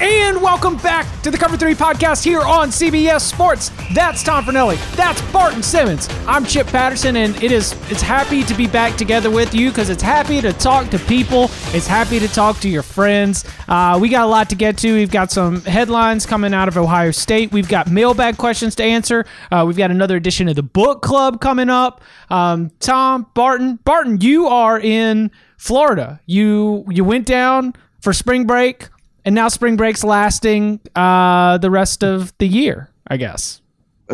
And welcome back to the Cover 3 podcast here on CBS Sports. That's Tom Fornelli. That's Barton Simmons. I'm Chip Patterson, and it is it's happy to be back together with you because it's happy to talk to people. It's happy to talk to your friends. Uh, we got a lot to get to. We've got some headlines coming out of Ohio State. We've got mailbag questions to answer. Uh, we've got another edition of the book club coming up. Um, Tom, Barton, Barton, you are in Florida. You you went down for spring break and now spring break's lasting uh, the rest of the year, I guess.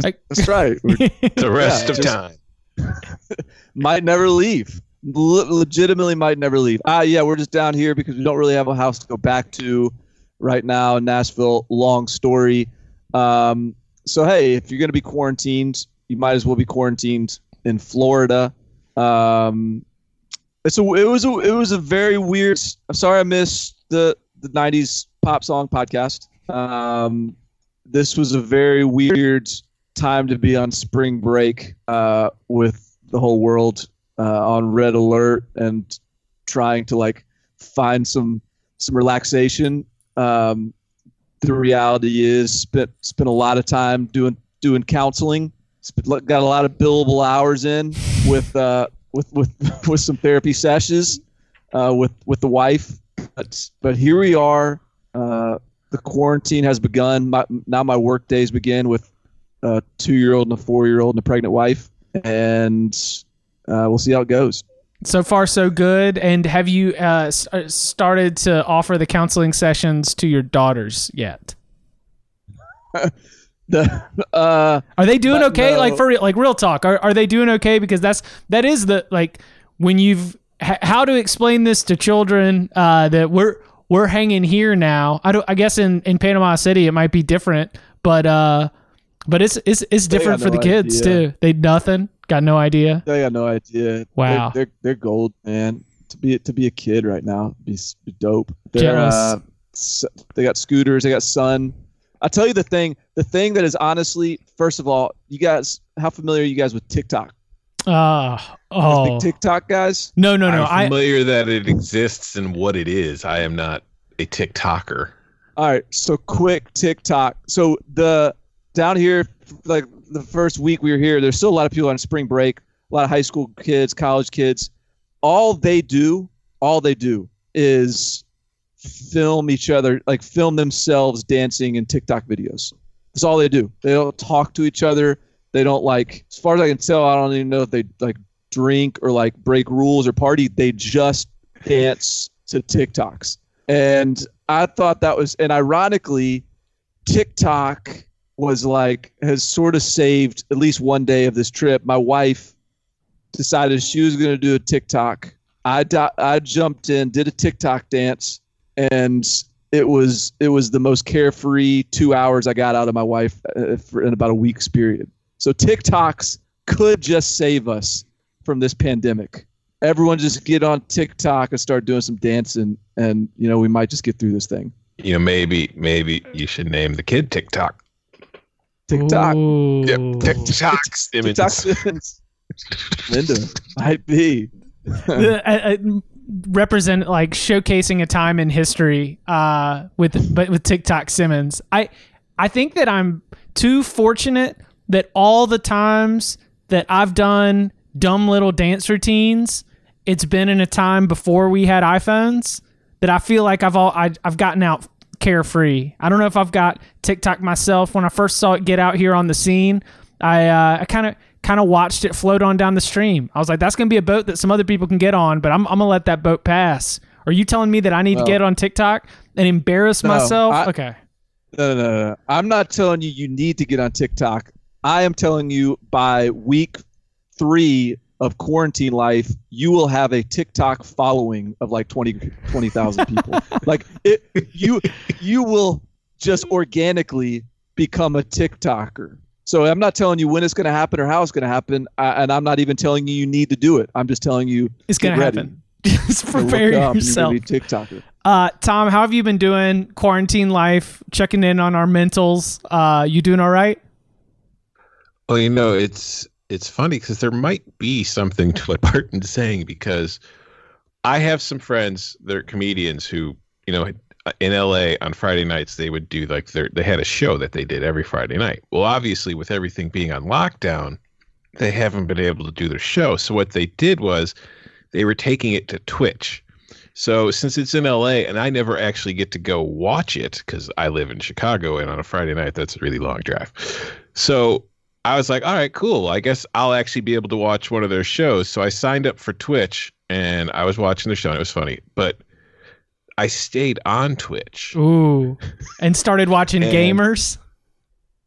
Like- That's right. The rest Yeah, of just- time. might never leave. Le- legitimately might never leave. Ah, yeah, we're just down here because we don't really have a house to go back to right now in Nashville. Long story. Um, so hey, if you're gonna be quarantined, you might as well be quarantined in Florida. Um, it's a, it was a, it was a very weird. I'm sorry I missed the the '90s pop song podcast. Um, this was a very weird time to be on spring break uh, with the whole world uh, on red alert and trying to like find some some relaxation. Um, the reality is spent spent a lot of time doing doing counseling. Got a lot of billable hours in with uh, with with with some therapy sessions uh, with with the wife. But here we are. Uh, the quarantine has begun. My, now my work days begin with a two-year-old and a four-year-old and a pregnant wife, and uh, we'll see how it goes. So far, so good. And have you uh, uh, started to offer the counseling sessions to your daughters yet? The uh, Are they doing okay? no. Like for real, like real talk. Are are they doing okay? Because that's that is the like when you've h- how to explain this to children uh, that we're we're hanging here now. I don't. I guess in in Panama City it might be different, but uh, but it's it's it's different for the kids idea. too. They nothing. Got no idea. they got no idea. Wow. they're they're, they're gold, man. To be to be a kid right now, be, be dope. They're, Jealous. uh, they got scooters. They got sun. I tell you the thing. The thing that is honestly, first of all, you guys, how familiar are you guys with TikTok? Uh, oh Big TikTok guys. no no no. I'm I familiar that it exists and what it is. I am not a TikToker. All right, so quick TikTok. So the down here, like the first week we were here, there's still a lot of people on spring break, a lot of high school kids, college kids. All they do, all they do is film each other, like film themselves dancing in TikTok videos. That's all they do. They don't talk to each other. They don't like, as far as I can tell, I don't even know if they like drink or like break rules or party. They just dance to TikToks. And I thought that was, and ironically, TikTok was like, has sort of saved at least one day of this trip. My wife decided she was going to do a TikTok. I, I jumped in, did a TikTok dance, and it was it was the most carefree two hours I got out of my wife uh, in about a week's period. So TikToks could just save us from this pandemic. Everyone just get on TikTok and start doing some dancing, and you know we might just get through this thing. You know, maybe maybe you should name the kid TikTok. TikTok, Ooh. Yep, TikTok Simmons. TikTok, Simmons. Linda might be. uh, uh, represent like showcasing a time in history uh with but with TikTok Simmons. I I think that I'm too fortunate that all the times that I've done dumb little dance routines, it's been in a time before we had iPhones that I feel like I've all I, I've gotten out carefree. I don't know if I've got TikTok myself. When I first saw it get out here on the scene, I uh, I kind of kind of watched it float on down the stream. I was like, that's gonna be a boat that some other people can get on, but I'm I'm gonna let that boat pass. Are you telling me that I need No. to get on TikTok and embarrass No, myself? I- okay. No, no, no, no. I'm not telling you you need to get on TikTok. I am telling you by week three of quarantine life, you will have a TikTok following of like 20 20,000 people. like it, you, you will just organically become a TikToker. So I'm not telling you when it's going to happen or how it's going to happen, uh, and I'm not even telling you you need to do it. I'm just telling you It's gonna happen. Just So prepare up, yourself. You're gonna be a TikToker. Uh, Tom, how have you been doing? Quarantine life, checking in on our mentals. Uh, you doing all right? Well, you know, it's it's funny because there might be something to what Barton's saying because I have some friends, they're comedians who, you know, in LA on Friday nights they would do like their they had a show that they did every Friday night. Well, obviously with everything being on lockdown, they haven't been able to do their show. So what they did was they were taking it to Twitch. So since it's in LA and I never actually get to go watch it because I live in Chicago and on a Friday night that's a really long drive. So I was like, all right, cool. I guess I'll actually be able to watch one of their shows. So I signed up for Twitch and I was watching the show and it was funny. But I stayed on Twitch. Ooh, and started watching And- gamers.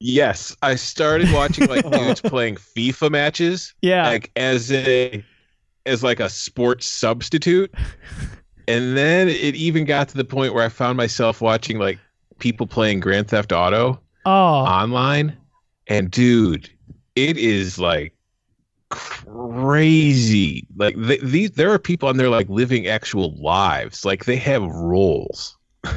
Yes, I started watching like dudes playing FIFA matches. Yeah. like as a as like a sports substitute and then it even got to the point where i found myself watching like people playing grand theft auto oh, online and dude it is like crazy. Like th- these there are people on there like living actual lives. Like they have roles.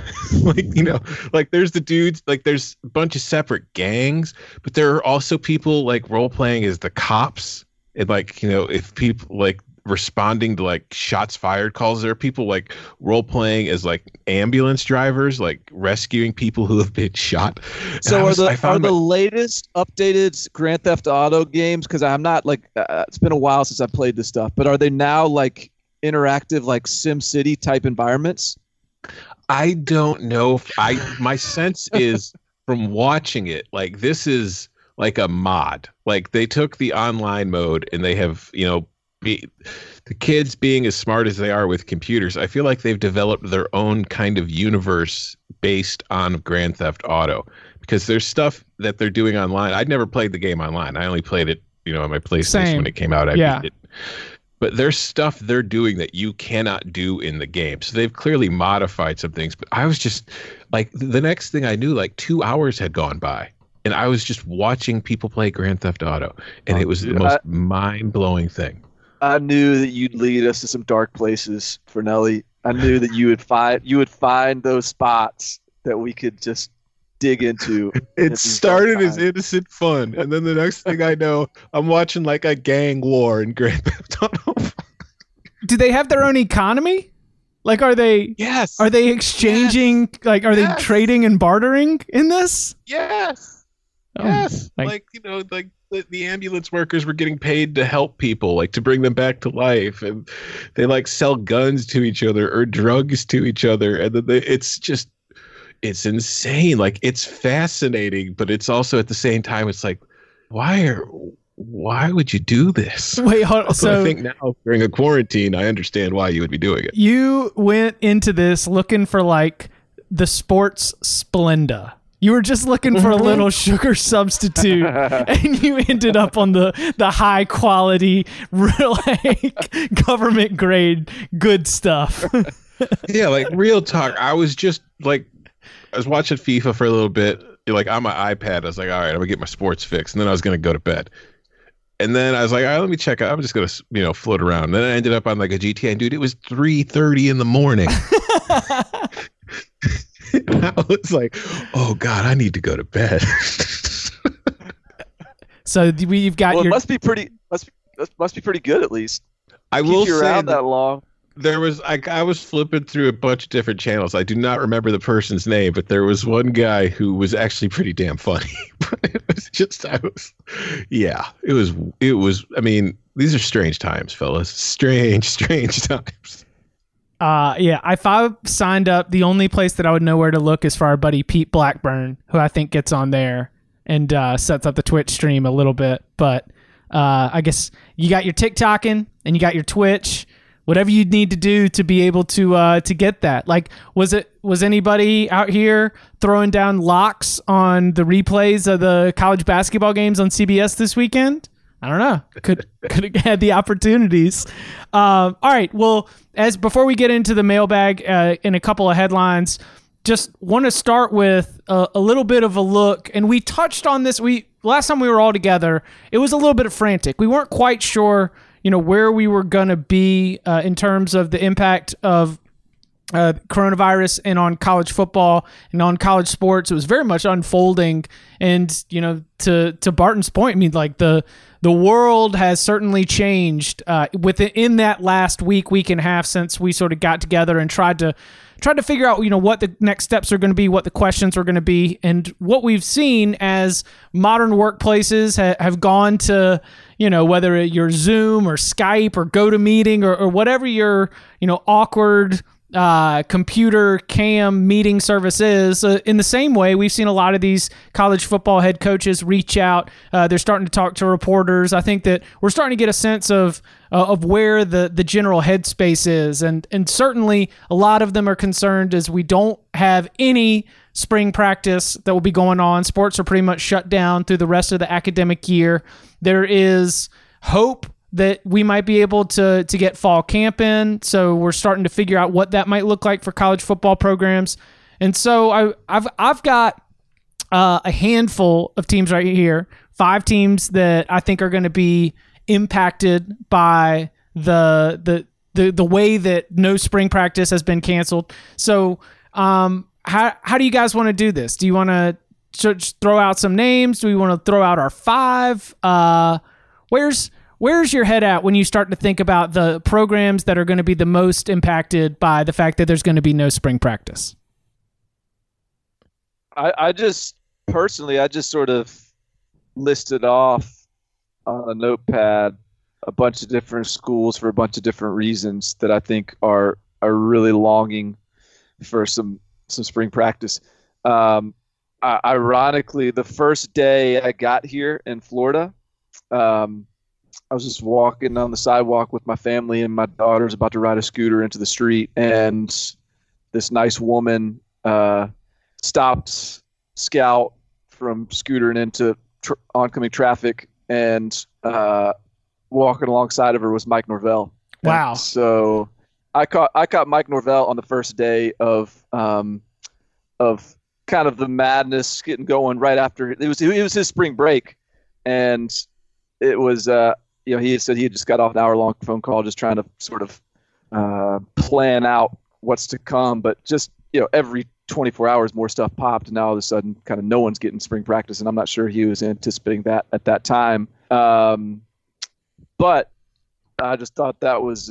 Like you know like there's the dudes like there's a bunch of separate gangs but there are also people like role playing as the cops. And like you know if people like responding to like shots fired calls there are people like role playing as like ambulance drivers like rescuing people who have been shot And So are the are found the my- latest updated Grand Theft Auto games? Because I'm not like uh, it's been a while since I played this stuff, but are they now like interactive, like Sim City type environments? I don't know if I my sense is from watching it like this is like a mod. Like they took the online mode and they have, you know, be, the kids being as smart as they are with computers, I feel like they've developed their own kind of universe based on Grand Theft Auto because there's stuff that they're doing online. I'd never played the game online. I only played it, you know, on my PlayStation Same. when it came out. I Yeah. beat it but there's stuff they're doing that you cannot do in the game. So they've clearly modified some things. But I was just like, the next thing I knew, like two hours had gone by, and I was just watching people play Grand Theft Auto, and Oh, it was dude, the most I- mind blowing thing. I knew that you'd lead us to some dark places, Fornelli. I knew that you would find you would find those spots that we could just dig into. It This started as innocent fun, and then the next thing I know, I'm watching like a gang war in Grand Theft Auto. do they have their own economy? Like, are they yes, are they exchanging? Like, are they trading and bartering in this? yes. Oh, Yes, like- like, you know, like the, the ambulance workers were getting paid to help people, like to bring them back to life, and they like sell guns to each other or drugs to each other, and then they, it's just, it's insane. Like it's fascinating, but it's also at the same time, it's like, why are, why would you do this? Wait, hold, so I think now during a quarantine, I understand why you would be doing it. you went into this looking for like the sports Splenda. You were just looking for a mm-hmm. little sugar substitute, and you ended up on the the high quality, real like government grade good stuff. yeah, like real talk. I was just like, I was watching FIFA for a little bit, like on my iPad. I was like, all right, I'm gonna get my sports fix, and then I was gonna go to bed. And then I was like, all right, let me check out. I'm just gonna, you know, float around. And then I ended up on like a GTA, and dude, it was 3:30 in the morning. And I was like, oh god, I need to go to bed. so we've got Well, it must be pretty must be must- must be pretty good at least. I Keep will you say around that that long. there was I, I was flipping through a bunch of different channels. I do not remember the person's name, but there was one guy who was actually pretty damn funny. but it was just I was yeah, it was it was I mean, these are strange times, fellas. Strange, strange times. Uh, yeah, if I signed up, the only place that I would know where to look is for our buddy Pete Blackburn, who I think gets on there and uh, sets up the Twitch stream a little bit. But uh, I guess you got your TikToking and you got your Twitch, whatever you need to do to be able to uh, to get that. Like, was it was anybody out here throwing down locks on the replays of the college basketball games on CBS this weekend? I don't know. Could could have had the opportunities. Um, all right. Well, as before we get into the mailbag uh, in a couple of headlines, just want to start with a, a, little bit of a look, and we touched on this. We last time we were all together, it was a little bit of frantic. We weren't quite sure, you know, where we were to be uh, in terms of the impact of uh, coronavirus and on college football and on college sports. It was very much unfolding, and you know, to to Barton's point, I mean, like the the world has certainly changed uh, within that last week, week and a half since we sort of got together and tried to tried to figure out you know what the next steps are going to be, what the questions are going to be, and what we've seen as modern workplaces ha- have gone to you know whether you're Zoom or Skype or GoToMeeting or, or whatever your you know awkward uh, computer cam meeting services. Uh, in the same way, we've seen a lot of these college football head coaches reach out. Uh, they're starting to talk to reporters. I think that we're starting to get a sense of uh, of where the the general headspace is, and and certainly a lot of them are concerned as we don't have any spring practice that will be going on. Sports are pretty much shut down through the rest of the academic year. There is hope that we might be able to to get fall camp in. So we're starting to figure out what that might look like for college football programs. And so I, have I've got uh, a handful of teams right here, five teams that I think are going to be impacted by the the the the way that no spring practice has been canceled. So um, how how do you guys want to do this? Do you want to throw out some names? Do we want to throw out our five? Uh, where's Where's your head at when you start to think about the programs that are going to be the most impacted by the fact that there's going to be no spring practice? I, I just personally, I just sort of listed off on a notepad a bunch of different schools for a bunch of different reasons that I think are are really longing for some some spring practice. Um, ironically, the first day I got here in Florida, um, I was just walking on the sidewalk with my family, and my daughter's about to ride a scooter into the street, and this nice woman uh, stopped Scout from scootering into tr- oncoming traffic, and uh, walking alongside of her was Mike Norvell. Wow! And so I caught I caught Mike Norvell on the first day of um, of kind of the madness getting going right after it was it was his spring break, and it was uh, you know, he said he had just got off an hour long phone call, just trying to sort of uh, plan out what's to come. But just you know, every 24 hours, more stuff popped, and now all of a sudden, kind of no one's getting spring practice, and I'm not sure he was anticipating that at that time. Um, but I just thought that was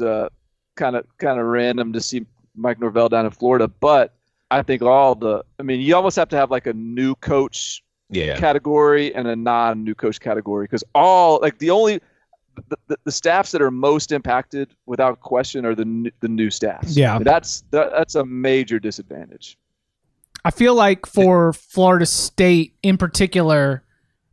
kind of kind of random to see Mike Norvell down in Florida. But I think all the, I mean, you almost have to have like a new coach yeah. category and a non-new coach category because all like the only the, the, staffs that are most impacted without question are the the new staffs. Yeah, that's that, that's a major disadvantage. I feel like for Florida State in particular,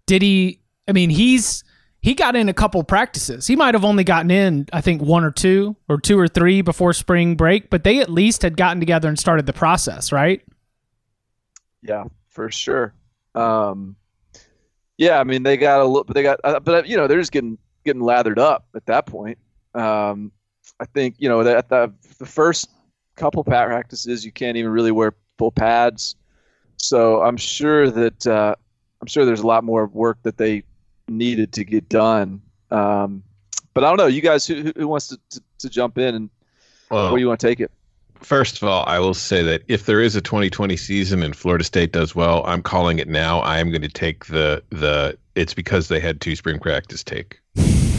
did he? I mean, he's he got in a couple practices. He might have only gotten in, I think, one or two or two or three before spring break, but they at least had gotten together and started the process, right? Yeah, for sure. Um, yeah, I mean, they got a little, but they got, uh, but you know, they're just getting getting lathered up at that point. Um, I think you know that the, the first couple practices you can't even really wear full pads, so I'm sure that uh, I'm sure there's a lot more work that they needed to get done. Um, but I don't know, you guys, who, who wants to, to, to jump in and well, where you want to take it? First of all, I will say that if there is a 2020 season and Florida State does well, I'm calling it now. I am going to take the the. It's because they had two spring practice take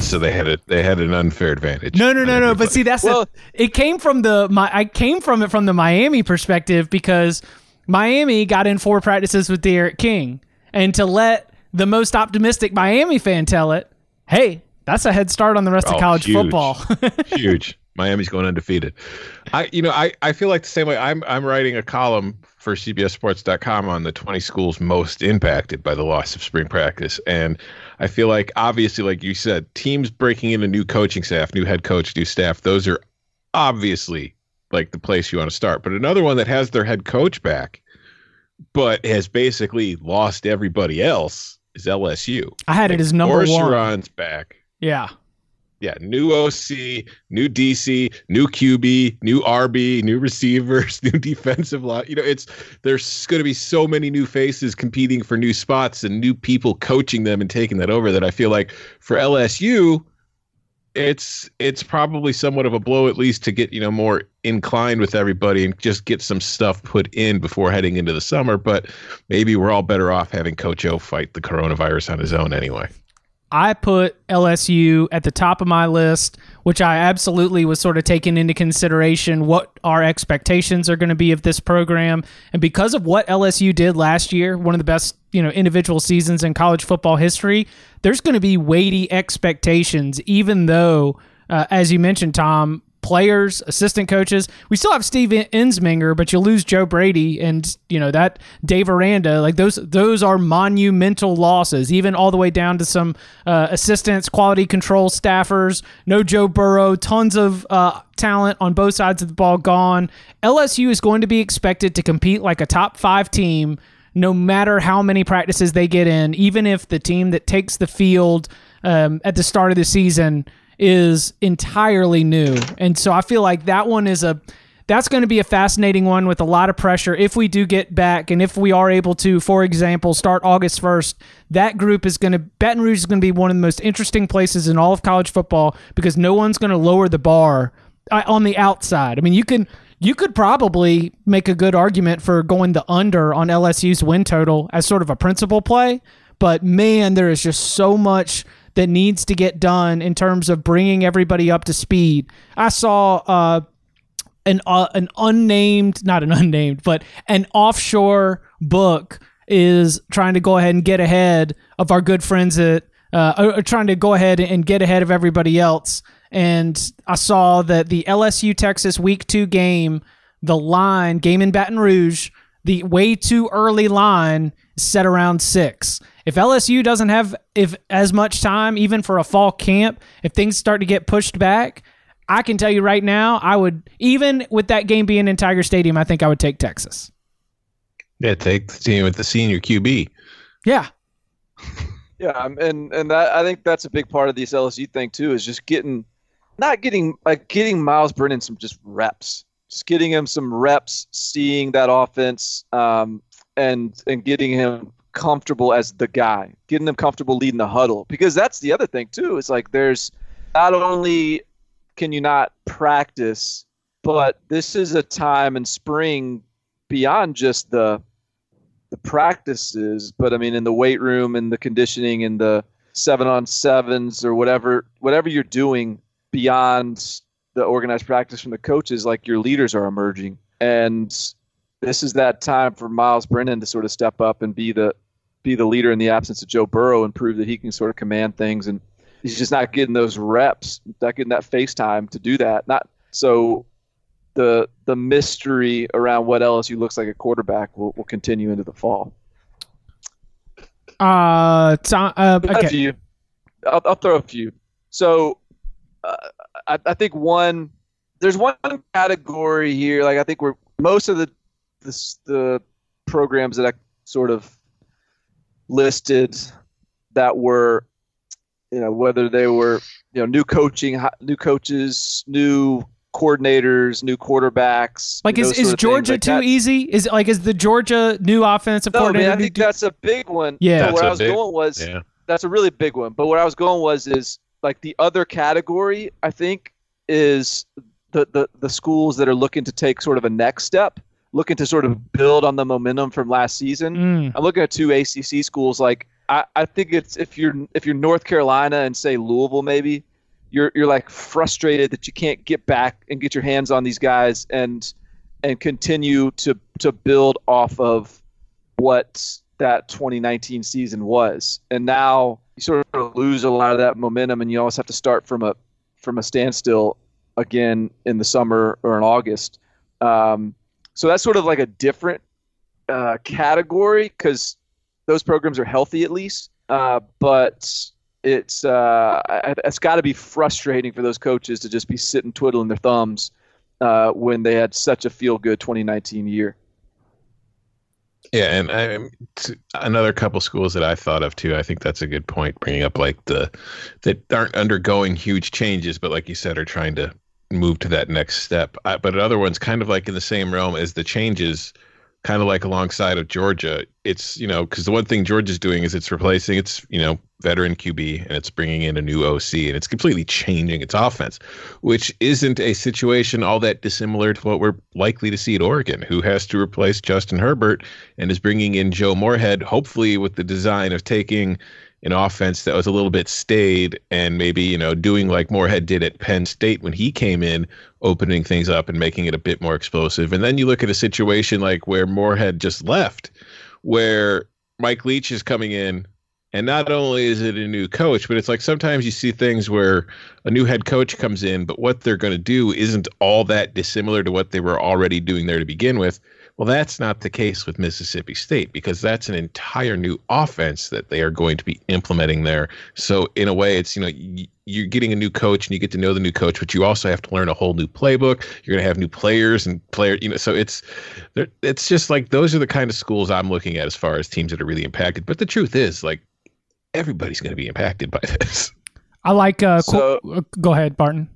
so they had a they had an unfair advantage. No, no, no, no. But see, that's well, the, it came from the my I came from it from the Miami perspective because Miami got in four practices with D'Eriq King, and to let the most optimistic Miami fan tell it, hey, that's a head start on the rest oh, of college huge, football. huge. Miami's going undefeated. I, you know, I, I feel like the same way. I'm I'm writing a column for CBSSports.com on the 20 schools most impacted by the loss of spring practice, and I feel like obviously, like you said, teams breaking in a new coaching staff, new head coach, new staff. Those are obviously like the place you want to start. But another one that has their head coach back, but has basically lost everybody else is LSU. I had it as number Or one. Back. Yeah. Yeah, new OC, new DC, new QB, new RB, new receivers, new defensive line. You know, it's there's going to be so many new faces competing for new spots and new people coaching them and taking that over that I feel like for LSU it's it's probably somewhat of a blow at least to get, you know, more inclined with everybody and just get some stuff put in before heading into the summer, but maybe we're all better off having Coach O fight the coronavirus on his own anyway. I put LSU at the top of my list, which I absolutely was sort of taking into consideration what our expectations are going to be of this program. And because of what LSU did last year, one of the best, you know, individual seasons in college football history, there's going to be weighty expectations, even though, uh, as you mentioned, Tom, players, assistant coaches. We still have Steve Ensminger, but you lose Joe Brady and you know that Dave Aranda. Like those, those are monumental losses. Even all the way down to some uh, assistants, quality control staffers. No Joe Burrow. Tons of uh, talent on both sides of the ball gone. LSU is going to be expected to compete like a top five team. No matter how many practices they get in, even if the team that takes the field um, at the start of the season is entirely new. And so I feel like that one is a that's going to be a fascinating one with a lot of pressure if we do get back and if we are able to for example start August 1st that group is going to Baton Rouge is going to be one of the most interesting places in all of college football because no one's going to lower the bar uh, on the outside. I mean you can you could probably make a good argument for going the under on LSU's win total as sort of a principal play, but man there is just so much that needs to get done in terms of bringing everybody up to speed. I saw uh, an uh, an unnamed, not an unnamed, but an offshore book is trying to go ahead and get ahead of our good friends at uh, trying to go ahead and get ahead of everybody else. And I saw that the LSU Texas Week Two game, the line game in Baton Rouge, the way too early line set around six if LSU doesn't have if as much time even for a fall camp, if things start to get pushed back, I can tell you right now, I would even with that game being in Tiger Stadium, I think I would take Texas. Yeah, take the team with the senior QB. Yeah. Yeah, and and that I think that's a big part of this LSU thing too is just getting not getting like getting Myles Brennan some just reps. Just getting him some reps, seeing that offense, um, and and getting him comfortable as the guy, getting them comfortable leading the huddle. Because that's the other thing too. It's like there's not only can you not practice, but this is a time in spring beyond just the the practices, but I mean in the weight room and the conditioning and the seven on sevens or whatever whatever you're doing beyond the organized practice from the coaches, like your leaders are emerging. And this is that time for Myles Brennan to sort of step up and be the be the leader in the absence of Joe Burrow and prove that he can sort of command things. And he's just not getting those reps, not getting that face time to do that. Not so the the mystery around what LSU looks like a quarterback will, will continue into the fall. Uh, uh okay. A few. I'll, I'll throw a few. So uh, I, I think one there's one category here. Like I think we're most of the the, the programs that I sort of listed that were you know whether they were you know new coaching new coaches new coordinators new quarterbacks like is, is georgia like too that. easy? Is it like is the georgia new offensive no, coordinator man, i think that's a big one. Yeah. Where i was big, going was yeah. that's a really big one. But where i was going was is like the other category i think is the, the the schools that are looking to take sort of a next step looking to sort of build on the momentum from last season. Mm. I'm looking at two ACC schools. Like I, I think it's if you're if you're North Carolina and say Louisville, maybe you're you're like frustrated that you can't get back and get your hands on these guys and and continue to to build off of what that 2019 season was. And now you sort of lose a lot of that momentum, and you always have to start from a from a standstill again in the summer or in August. Um, so that's sort of like a different uh, category because those programs are healthy at least. Uh, but it's uh, it's got to be frustrating for those coaches to just be sitting twiddling their thumbs uh, when they had such a feel good 2019 year. Yeah, and I, another couple schools that I thought of too. I think that's a good point, bringing up like the that aren't undergoing huge changes, but like you said, are trying to move to that next step. I, but other ones, kind of like in the same realm as the changes, kind of like alongside of Georgia. It's you know because the one thing Georgia's doing is it's replacing its you know veteran QB and it's bringing in a new OC and it's completely changing its offense, which isn't a situation all that dissimilar to what we're likely to see at Oregon, who has to replace Justin Herbert and is bringing in Joe Moorhead, hopefully with the design of taking an offense that was a little bit staid and maybe you know doing like Moorhead did at Penn State when he came in, opening things up and making it a bit more explosive. And then you look at a situation like where Moorhead just left, where Mike Leach is coming in. And not only is it a new coach, but it's like sometimes you see things where a new head coach comes in, but what they're going to do isn't all that dissimilar to what they were already doing there to begin with. Well, that's not the case with Mississippi State because that's an entire new offense that they are going to be implementing there. So, in a way, it's, you know, you're getting a new coach and you get to know the new coach, but you also have to learn a whole new playbook. You're going to have new players and player, you know, so it's, it's just like those are the kind of schools I'm looking at as far as teams that are really impacted. But the truth is, like, everybody's going to be impacted by this. I like, uh, so, qu- uh, go ahead, Barton.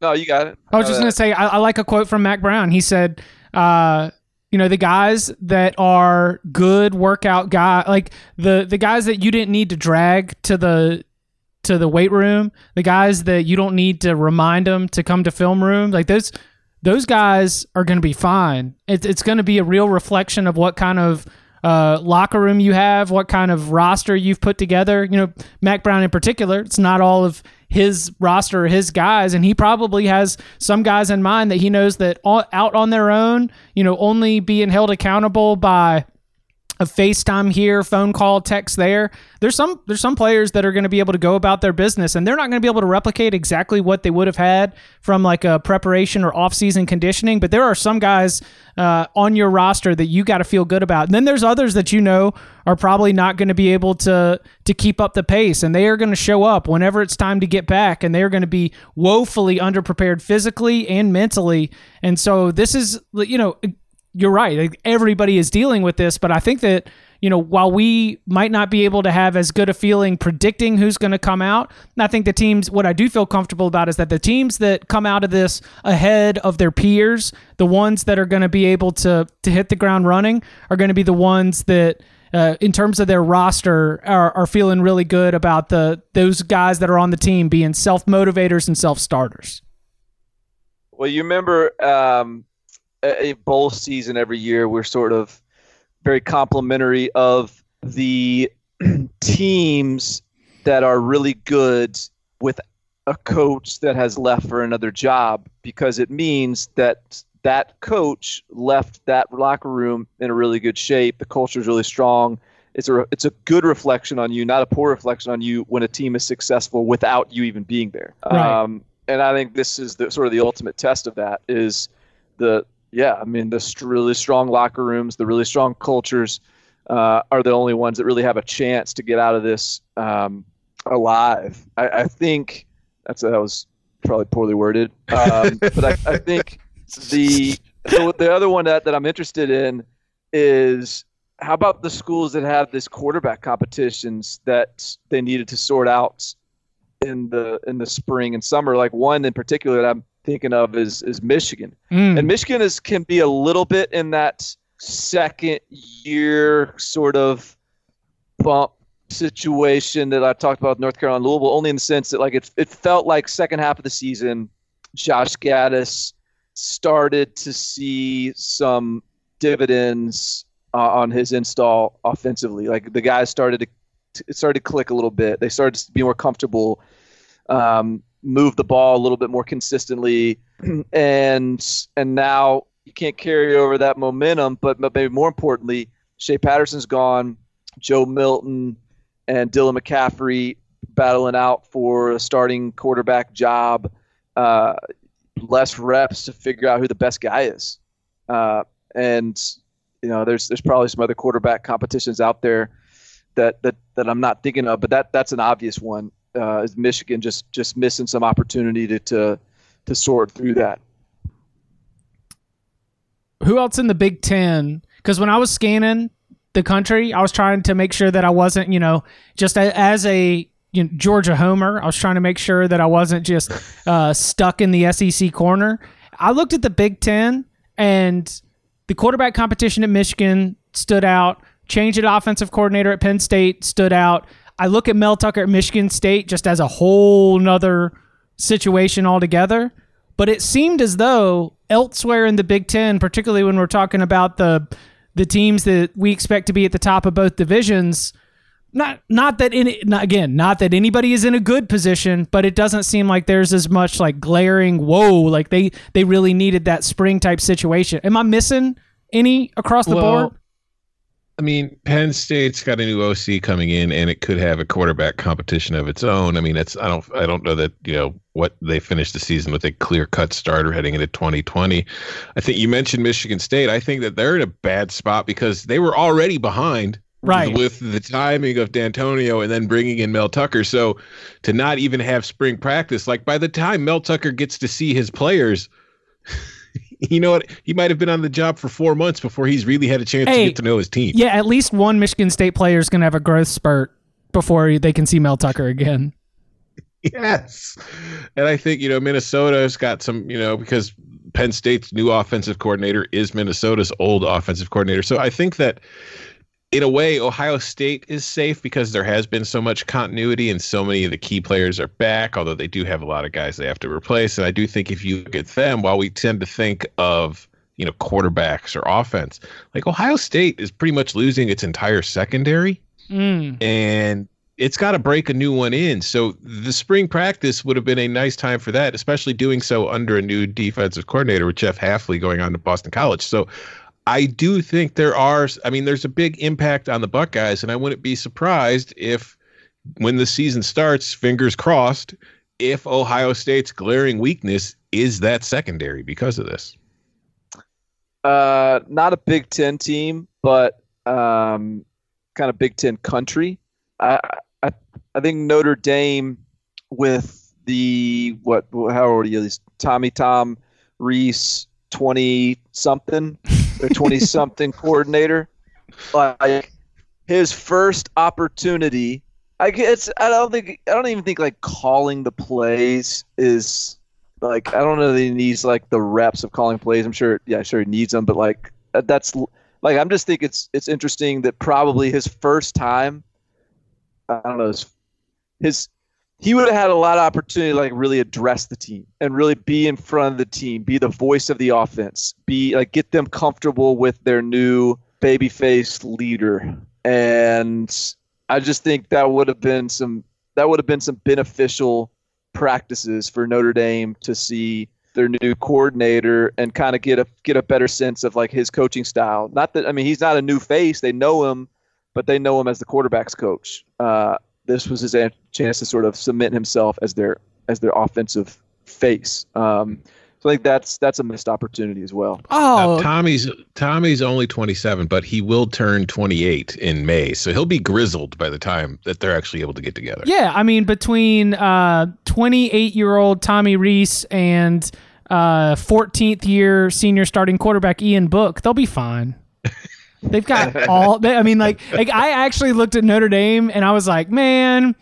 No, you got it. I was just going to say, I, I like a quote from Mack Brown. He said, uh, you know the guys that are good workout guy like the the guys that you didn't need to drag to the to the weight room the guys that you don't need to remind them to come to film room like those those guys are going to be fine. It, it's going to be a real reflection of what kind of uh, locker room you have, what kind of roster you've put together. You know, Mack Brown in particular, it's not all of his roster, his guys, and he probably has some guys in mind that he knows that all, out on their own, you know, only being held accountable by a FaceTime here, phone call, text there. There's some there's some players that are going to be able to go about their business and they're not going to be able to replicate exactly what they would have had from like a preparation or off-season conditioning, but there are some guys uh, on your roster that you got to feel good about. And then there's others that you know are probably not going to be able to to keep up the pace and they are going to show up whenever it's time to get back and they're going to be woefully underprepared physically and mentally. And so this is you know you're right. Like, everybody is dealing with this, but I think that you know while we might not be able to have as good a feeling predicting who's going to come out, I think the teams. What I do feel comfortable about is that the teams that come out of this ahead of their peers, the ones that are going to be able to to hit the ground running, are going to be the ones that. Uh, in terms of their roster, are, are feeling really good about the those guys that are on the team being self motivators and self starters. Well, you remember um, a bowl season every year. We're sort of very complimentary of the teams that are really good with a coach that has left for another job because it means that that coach left that locker room in a really good shape. The culture is really strong. It's a it's a good reflection on you, not a poor reflection on you when a team is successful without you even being there. Right. Um, and I think this is the sort of the ultimate test of that is the yeah, I mean, the st- really strong locker rooms, the really strong cultures uh, are the only ones that really have a chance to get out of this um, alive. I, I, think that's that was probably poorly worded, um, but I, I think the, the the other one that, that I'm interested in is how about the schools that have this quarterback competitions that they needed to sort out in the in the spring and summer? Like one in particular that I'm thinking of is is Michigan, mm. and Michigan is can be a little bit in that second year sort of bump situation that I talked about with North Carolina Louisville, only in the sense that like it it felt like second half of the season, Josh Gattis started to see some dividends uh, on his install offensively. Like the guys started to it started to click a little bit. They started to be more comfortable. Um, move the ball a little bit more consistently, and and now you can't carry over that momentum. But, but maybe more importantly, Shea Patterson's gone, Joe Milton and Dylan McCaffrey battling out for a starting quarterback job. Uh, less reps to figure out who the best guy is. Uh, and you know, there's there's probably some other quarterback competitions out there that that that I'm not thinking of, but that that's an obvious one. Uh, is Michigan just just missing some opportunity to to to sort through that? Who else in the Big Ten? Because when I was scanning the country, I was trying to make sure that I wasn't, you know, just a, as a you know, Georgia homer. I was trying to make sure that I wasn't just uh, stuck in the SEC corner. I looked at the Big Ten, and the quarterback competition at Michigan stood out. Change at offensive coordinator at Penn State stood out. I look at Mel Tucker at Michigan State just as a whole nother situation altogether. But it seemed as though elsewhere in the Big Ten, particularly when we're talking about the the teams that we expect to be at the top of both divisions, not not that any not, again, not that anybody is in a good position, but it doesn't seem like there's as much like glaring whoa, like they they really needed that spring type situation. Am I missing any across the Well, board? I mean, Penn State's got a new OC coming in, and it could have a quarterback competition of its own. I mean, it's I don't I don't know that you know what they finished the season with a clear cut starter heading into 2020. I think you mentioned Michigan State. I think that they're in a bad spot because they were already behind. Right. With the timing of D'Antonio and then bringing in Mel Tucker. So to not even have spring practice, like by the time Mel Tucker gets to see his players, you know what? He might have been on the job for four months before he's really had a chance Hey, to get to know his team. Yeah, at least one Michigan State player is going to have a growth spurt before they can see Mel Tucker again. Yes. And I think, you know, Minnesota's got some, you know, because Penn State's new offensive coordinator is Minnesota's old offensive coordinator. So I think that in a way, Ohio State is safe because there has been so much continuity and so many of the key players are back, although they do have a lot of guys they have to replace. And I do think if you look at them, while we tend to think of, you know, quarterbacks or offense, like Ohio State is pretty much losing its entire secondary Mm. and it's got to break a new one in. So the spring practice would have been a nice time for that, especially doing so under a new defensive coordinator with Jeff Hafley going on to Boston College. So I do think there are. I mean, there's a big impact on the Buckeyes, and I wouldn't be surprised if when the season starts, fingers crossed, if Ohio State's glaring weakness is that secondary because of this. Uh, not a Big Ten team, but um, kind of Big Ten country. I, I I think Notre Dame with the what how old are you? Tommy Tom Rees twenty something or twenty something coordinator. Like his first opportunity. I guess I don't think I don't even think like calling the plays is like I don't know that he needs like the reps of calling plays. I'm sure, yeah, sure he needs them, but like uh, that's like I'm just think it's it's interesting that probably his first time, I don't know, his, his he would have had a lot of opportunity to like really address the team and really be in front of the team, be the voice of the offense, be like get them comfortable with their new babyface leader. And I just think that would have been some that would have been some beneficial practices for Notre Dame to see their new coordinator and kind of get a get a better sense of like his coaching style. Not that I mean he's not a new face; they know him, but they know him as the quarterbacks coach. Uh, this was his chance to sort of cement himself as their as their offensive face. Um, so I think that's that's a missed opportunity as well. Oh, Now, Tommy's Tommy's only 27, but he will turn 28 in May, so he'll be grizzled by the time that they're actually able to get together. Yeah, I mean between uh 28 year old Tommy Rees and uh 14th year senior starting quarterback Ian Book, they'll be fine. They've got all. They, I mean, like, like I actually looked at Notre Dame and I was like, man,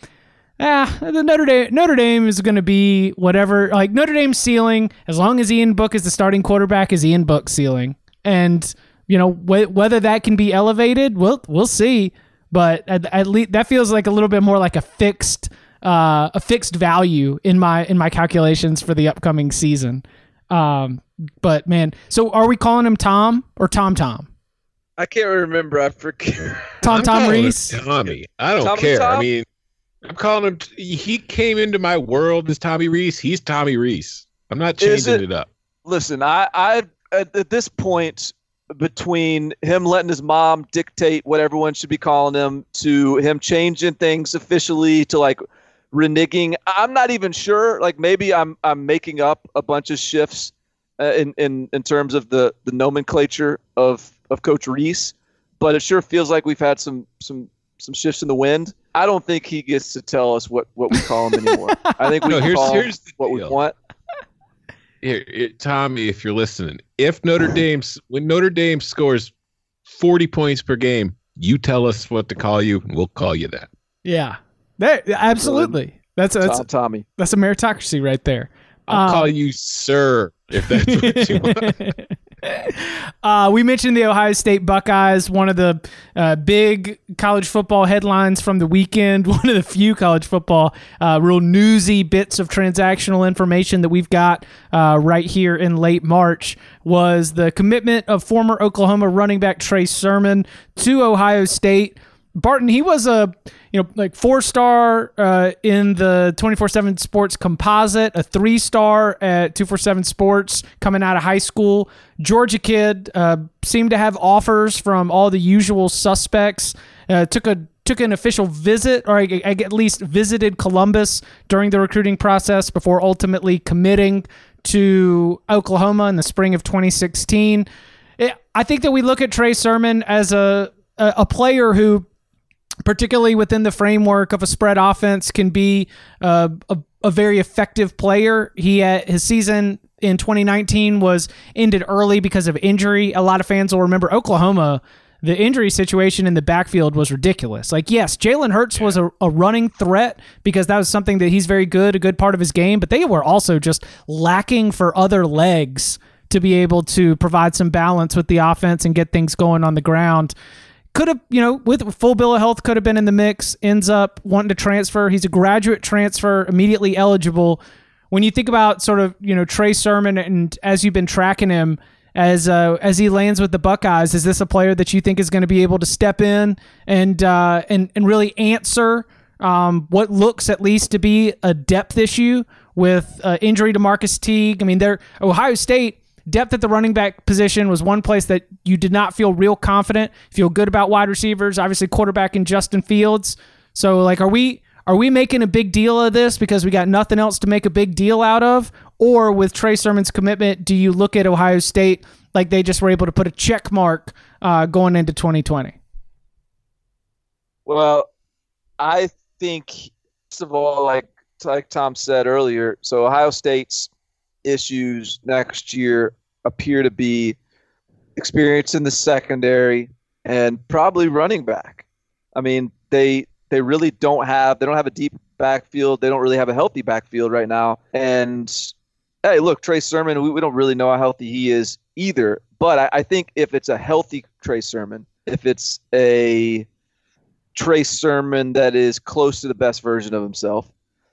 ah, the Notre Dame Notre Dame is going to be whatever. Like Notre Dame's ceiling, as long as Ian Book is the starting quarterback, is Ian Book's ceiling, and you know wh- whether that can be elevated, we'll we'll see. But at, at least that feels like a little bit more like a fixed uh, a fixed value in my in my calculations for the upcoming season. Um, but man, so are we calling him Tom or Tom Tom? I can't remember. I forget. Tom I'm Tom Rees. Tommy. I don't Tommy care. I mean, I'm calling him. He came into my world as Tommy Rees. He's Tommy Rees. I'm not changing it- it up. listen, I, I at, at this point between him letting his mom dictate what everyone should be calling him to him changing things officially to like reneging. I'm not even sure. Like maybe I'm I'm making up a bunch of shifts uh, in in in terms of the the nomenclature of of Coach Rees, but it sure feels like we've had some some some shifts in the wind. I don't think he gets to tell us what what we call him anymore. I think we No, here's- call here's the what we want. Here, here, Tommy, if you're listening, if Notre Dame when Notre Dame scores 40 points per game, you tell us what to call you, and we'll call you that. Yeah. That, absolutely. That's that's Tom, Tommy. that's a meritocracy right there. I'll Um, call you sir if that's what you want. uh, we mentioned the Ohio State Buckeyes, one of the uh, big college football headlines from the weekend, one of the few college football uh, real newsy bits of transactional information that we've got uh, right here in late March was the commitment of former Oklahoma running back Trey Sermon to Ohio State. Barton, he was a you know like four star uh, in the twenty four seven Sports composite, a three star at two four seven Sports coming out of high school. Georgia kid uh, seemed to have offers from all the usual suspects. Uh, took a took an official visit, or I, I at least visited Columbus during the recruiting process before ultimately committing to Oklahoma in the spring of 2016. It, I think that we look at Trey Sermon as a, a player who particularly within the framework of a spread offense, can be uh, a, a very effective player. He had, his season in 2019 was ended early because of injury. A lot of fans will remember Oklahoma. The injury situation in the backfield was ridiculous. Like, yes, Jalen Hurts was a, a running threat because that was something that he's very good, a good part of his game, but they were also just lacking for other legs to be able to provide some balance with the offense and get things going on the ground could have, you know, with full bill of health, could have been in the mix. Ends up wanting to transfer. He's a graduate transfer, immediately eligible. When you think about sort of, you know, Trey Sermon, and as you've been tracking him as uh, as he lands with the Buckeyes, is this a player that you think is going to be able to step in and uh, and and really answer um, what looks at least to be a depth issue with uh, injury to Master Teague? I mean, they're Ohio State depth at the running back position was one place that you did not feel real confident, feel good about wide receivers, obviously quarterback in Justin Fields. So like are we are we making a big deal of this because we got nothing else to make a big deal out of? Or with Trey Sermon's commitment, do you look at Ohio State like they just were able to put a check mark uh, going into 2020? Well, I think first of all, like like Tom said earlier, so Ohio State's issues next year appear to be experience in the secondary and probably running back. I mean, they they really don't have they don't have a deep backfield. They don't really have a healthy backfield right now. And hey, look, Trey Sermon, we, we don't really know how healthy he is either. But I, I think if it's a healthy Trey Sermon, if it's a Trey Sermon that is close to the best version of himself,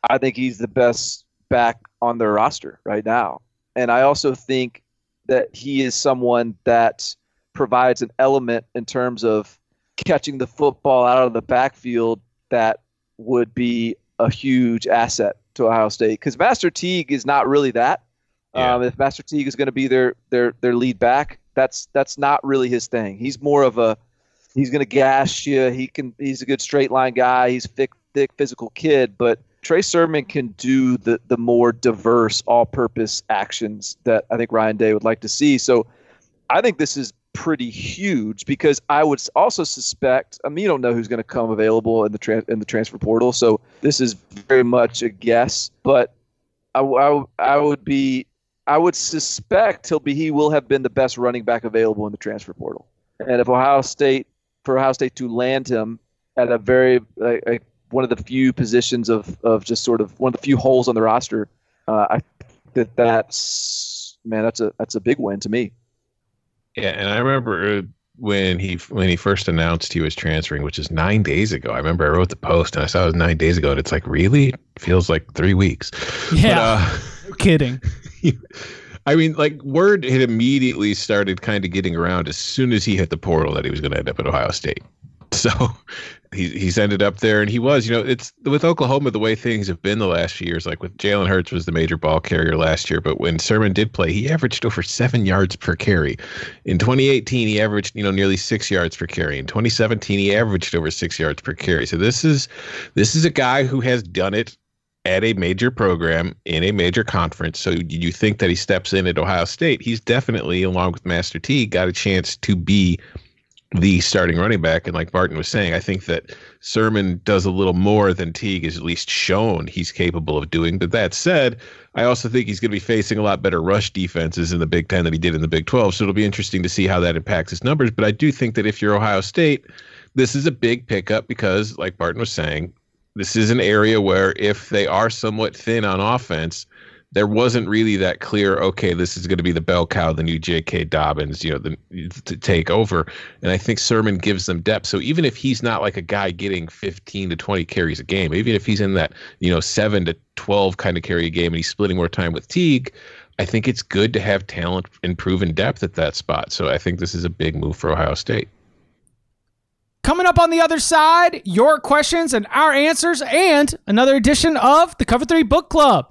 I think he's the best back on their roster right now. And I also think that he is someone that provides an element in terms of catching the football out of the backfield that would be a huge asset to Ohio State because Master Teague is not really that. Yeah. Um, if Master Teague is going to be their their their lead back, that's that's not really his thing. He's more of a he's going to gash you. He can he's a good straight line guy. He's a thick thick physical kid, but Trey Sermon can do the the more diverse all purpose actions that I think Ryan Day would like to see. So I think this is pretty huge because I would also suspect. I mean, you don't know who's going to come available in the tran in the transfer portal, so this is very much a guess. But I, I, I would be I would suspect he'll be he will have been the best running back available in the transfer portal. And if Ohio State for Ohio State to land him at a very like one of the few positions of of just sort of one of the few holes on the roster, uh, I think that that's man that's a that's a big win to me. Yeah, and I remember uh, when he when he first announced he was transferring, which is nine days ago. I remember I wrote the post and I saw it was nine days ago, and it's like really it feels like three weeks. Yeah, But, uh, no kidding. I mean, like word had immediately started kind of getting around as soon as he hit the portal that he was going to end up at Ohio State. So he, he's ended up there, and he was. You know, it's with Oklahoma the way things have been the last few years. Like with Jalen Hurts was the major ball carrier last year, but when Sermon did play, he averaged over seven yards per carry. In 2018, he averaged you know nearly six yards per carry. In 2017, he averaged over six yards per carry. So this is this is a guy who has done it at a major program in a major conference. So you think that he steps in at Ohio State? He's definitely, along with Master Teague, got a chance to be the starting running back. And like Barton was saying, I think that Sermon does a little more than Teague is at least shown he's capable of doing. But that said, I also think he's going to be facing a lot better rush defenses in the Big Ten than he did in the Big 12. So it'll be interesting to see how that impacts his numbers. But I do think that if you're Ohio State, this is a big pickup because, like Barton was saying, this is an area where if they are somewhat thin on offense, there wasn't really that clear. Okay, this is going to be the bell cow, the new J.K. Dobbins, you know, the, to take over. And I think Sermon gives them depth. So even if he's not like a guy getting 15 to 20 carries a game, even if he's in that you know seven to 12 kind of carry a game, and he's splitting more time with Teague, I think it's good to have talent and proven depth at that spot. So I think this is a big move for Ohio State. Coming up on the other side, your questions and our answers, and another edition of the Cover 3 Book Club.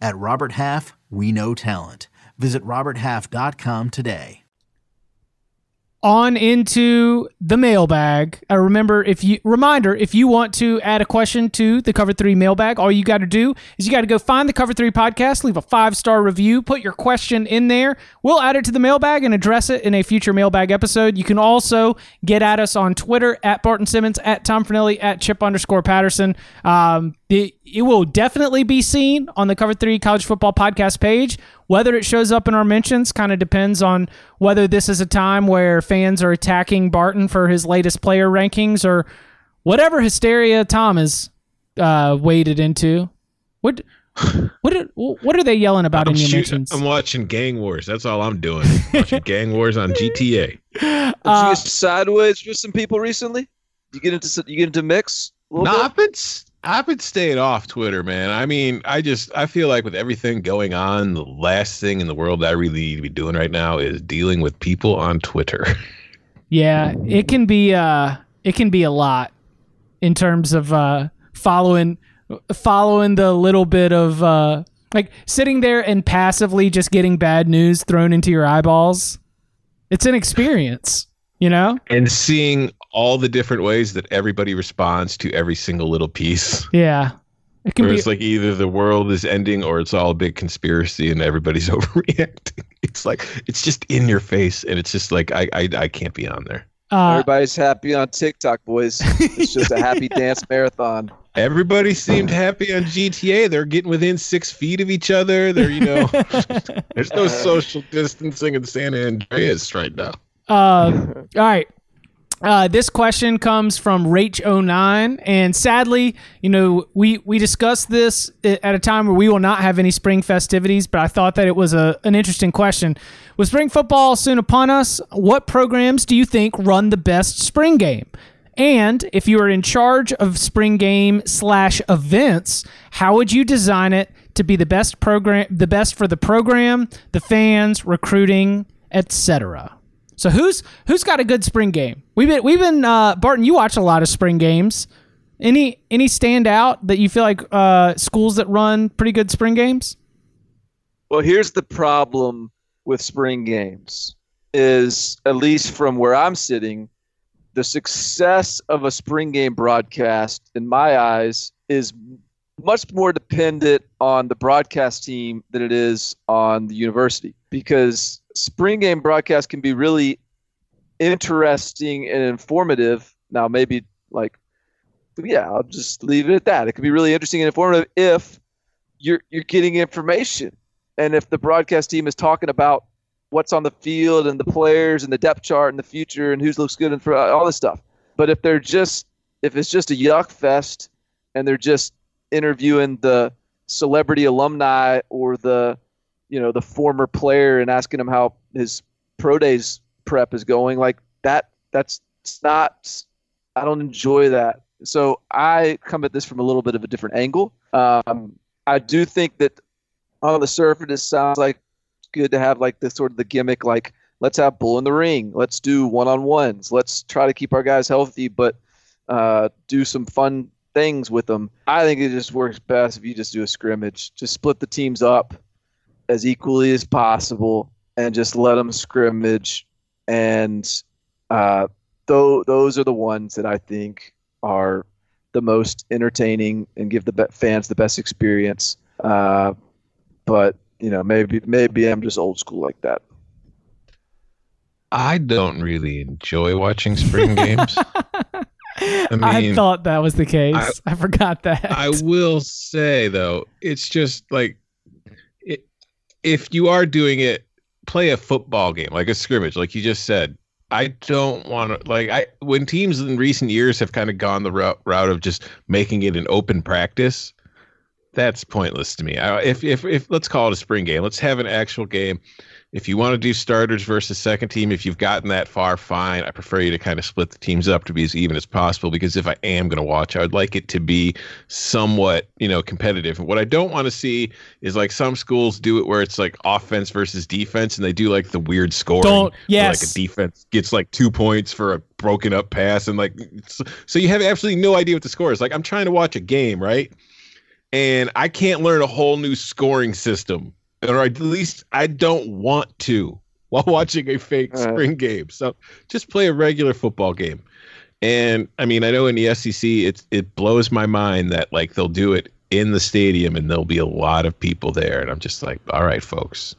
At Robert Half, we know talent. Visit RobertHalf.com today on into the mailbag. I remember if you reminder if you want to add a question to the Cover Three mailbag, all you got to do is you got to go find the Cover Three podcast, leave a five star review, put your question in there. We'll add it to the mailbag and address it in a future mailbag episode. You can also get at us on Twitter at Barton Simmons, at Tom Fornelli, at Chip underscore Patterson. Um, it, it will definitely be seen on the Cover Three College Football Podcast page. Whether it shows up in our mentions kind of depends on whether this is a time where fans are attacking Barton for his latest player rankings or whatever hysteria Tom has uh, waded into. What what are, what are they yelling about I'm in your shoot- mentions? I'm watching Gang Wars. That's all I'm doing. watching Gang Wars on GTA. Did Uh, you get sideways with some people recently? You get into you get into mix? a little No, bit? I've been s- I've been staying off Twitter, man. I mean, I just I feel like with everything going on, the last thing in the world I really need to be doing right now is dealing with people on Twitter. Yeah, it can be uh it can be a lot in terms of uh following following the little bit of uh like sitting there and passively just getting bad news thrown into your eyeballs. It's an experience, you know? and seeing all the different ways that everybody responds to every single little piece. Yeah. It can Where be it's like either the world is ending or it's all a big conspiracy and everybody's overreacting. It's like it's just in your face and it's just like I I, I can't be on there. uh Everybody's happy on TikTok, boys. It's just a happy dance marathon. Everybody seemed happy on GTA. They're getting within six feet of each other. They're you know there's no social distancing in San Andreas right now. Uh, all right. Uh, this question comes from Rach09, and sadly, you know, we we discussed this at a time where we will not have any spring festivities, but I thought that it was a an interesting question. With spring football soon upon us, what programs do you think run the best spring game? And if you are in charge of spring game slash events, how would you design it to be the best program, the best for the program, the fans, recruiting, etc. So who's who's got a good spring game? We've been we've been uh, Barton. You watch a lot of spring games. Any any stand out that you feel like uh, schools that run pretty good spring games? Well, here's the problem with spring games is at least from where I'm sitting, the success of a spring game broadcast in my eyes is much more dependent on the broadcast team than it is on the university because spring game broadcast can be really interesting and informative. Now maybe like yeah, I'll just leave it at that. It could be really interesting and informative if you're you're getting information and if the broadcast team is talking about what's on the field and the players and the depth chart and the future and who looks good and for all this stuff. But if they're just if it's just a yuck fest and they're just interviewing the celebrity alumni or the you know the former player and asking him how his pro days prep is going like that that's not I don't enjoy that. So I come at this from a little bit of a different angle. Um, I do think that on the surface, it sounds like good to have like this sort of the gimmick, like let's have bull in the ring, let's do one on ones, let's try to keep our guys healthy, but uh, do some fun things with them. I think it just works best if you just do a scrimmage, just split the teams up as equally as possible, and just let them scrimmage. And uh, th- those are the ones that I think are the most entertaining and give the be- fans the best experience. Uh, but you know, maybe maybe I'm just old school like that. I don't really enjoy watching spring games. I, mean, I, thought that was the case. I, I, forgot that. I will say though, it's just like it, if you are doing it, play a football game like a scrimmage, like you just said. I don't want to like I when teams in recent years have kind of gone the route, route of just making it an open practice. That's pointless to me. I, if if if let's call it a spring game, let's have an actual game if you want to do starters versus second team, if you've gotten that far, fine. I prefer you to kind of split the teams up to be as even as possible because if I am going to watch, I would like it to be somewhat, you know, competitive. And what I don't want to see is like some schools do it where it's like offense versus defense and they do like the weird scoring. Don't, yes. Like a defense gets like two points for a broken up pass and like, so you have absolutely no idea what the score is. Like, I'm trying to watch a game, right? And I can't learn a whole new scoring system or at least I don't want to while watching a fake uh-huh. spring game. So just play a regular football game. And I mean, I know in the SEC, it it blows my mind that like they'll do it in the stadium and there'll be a lot of people there, and I'm just like, all right, folks.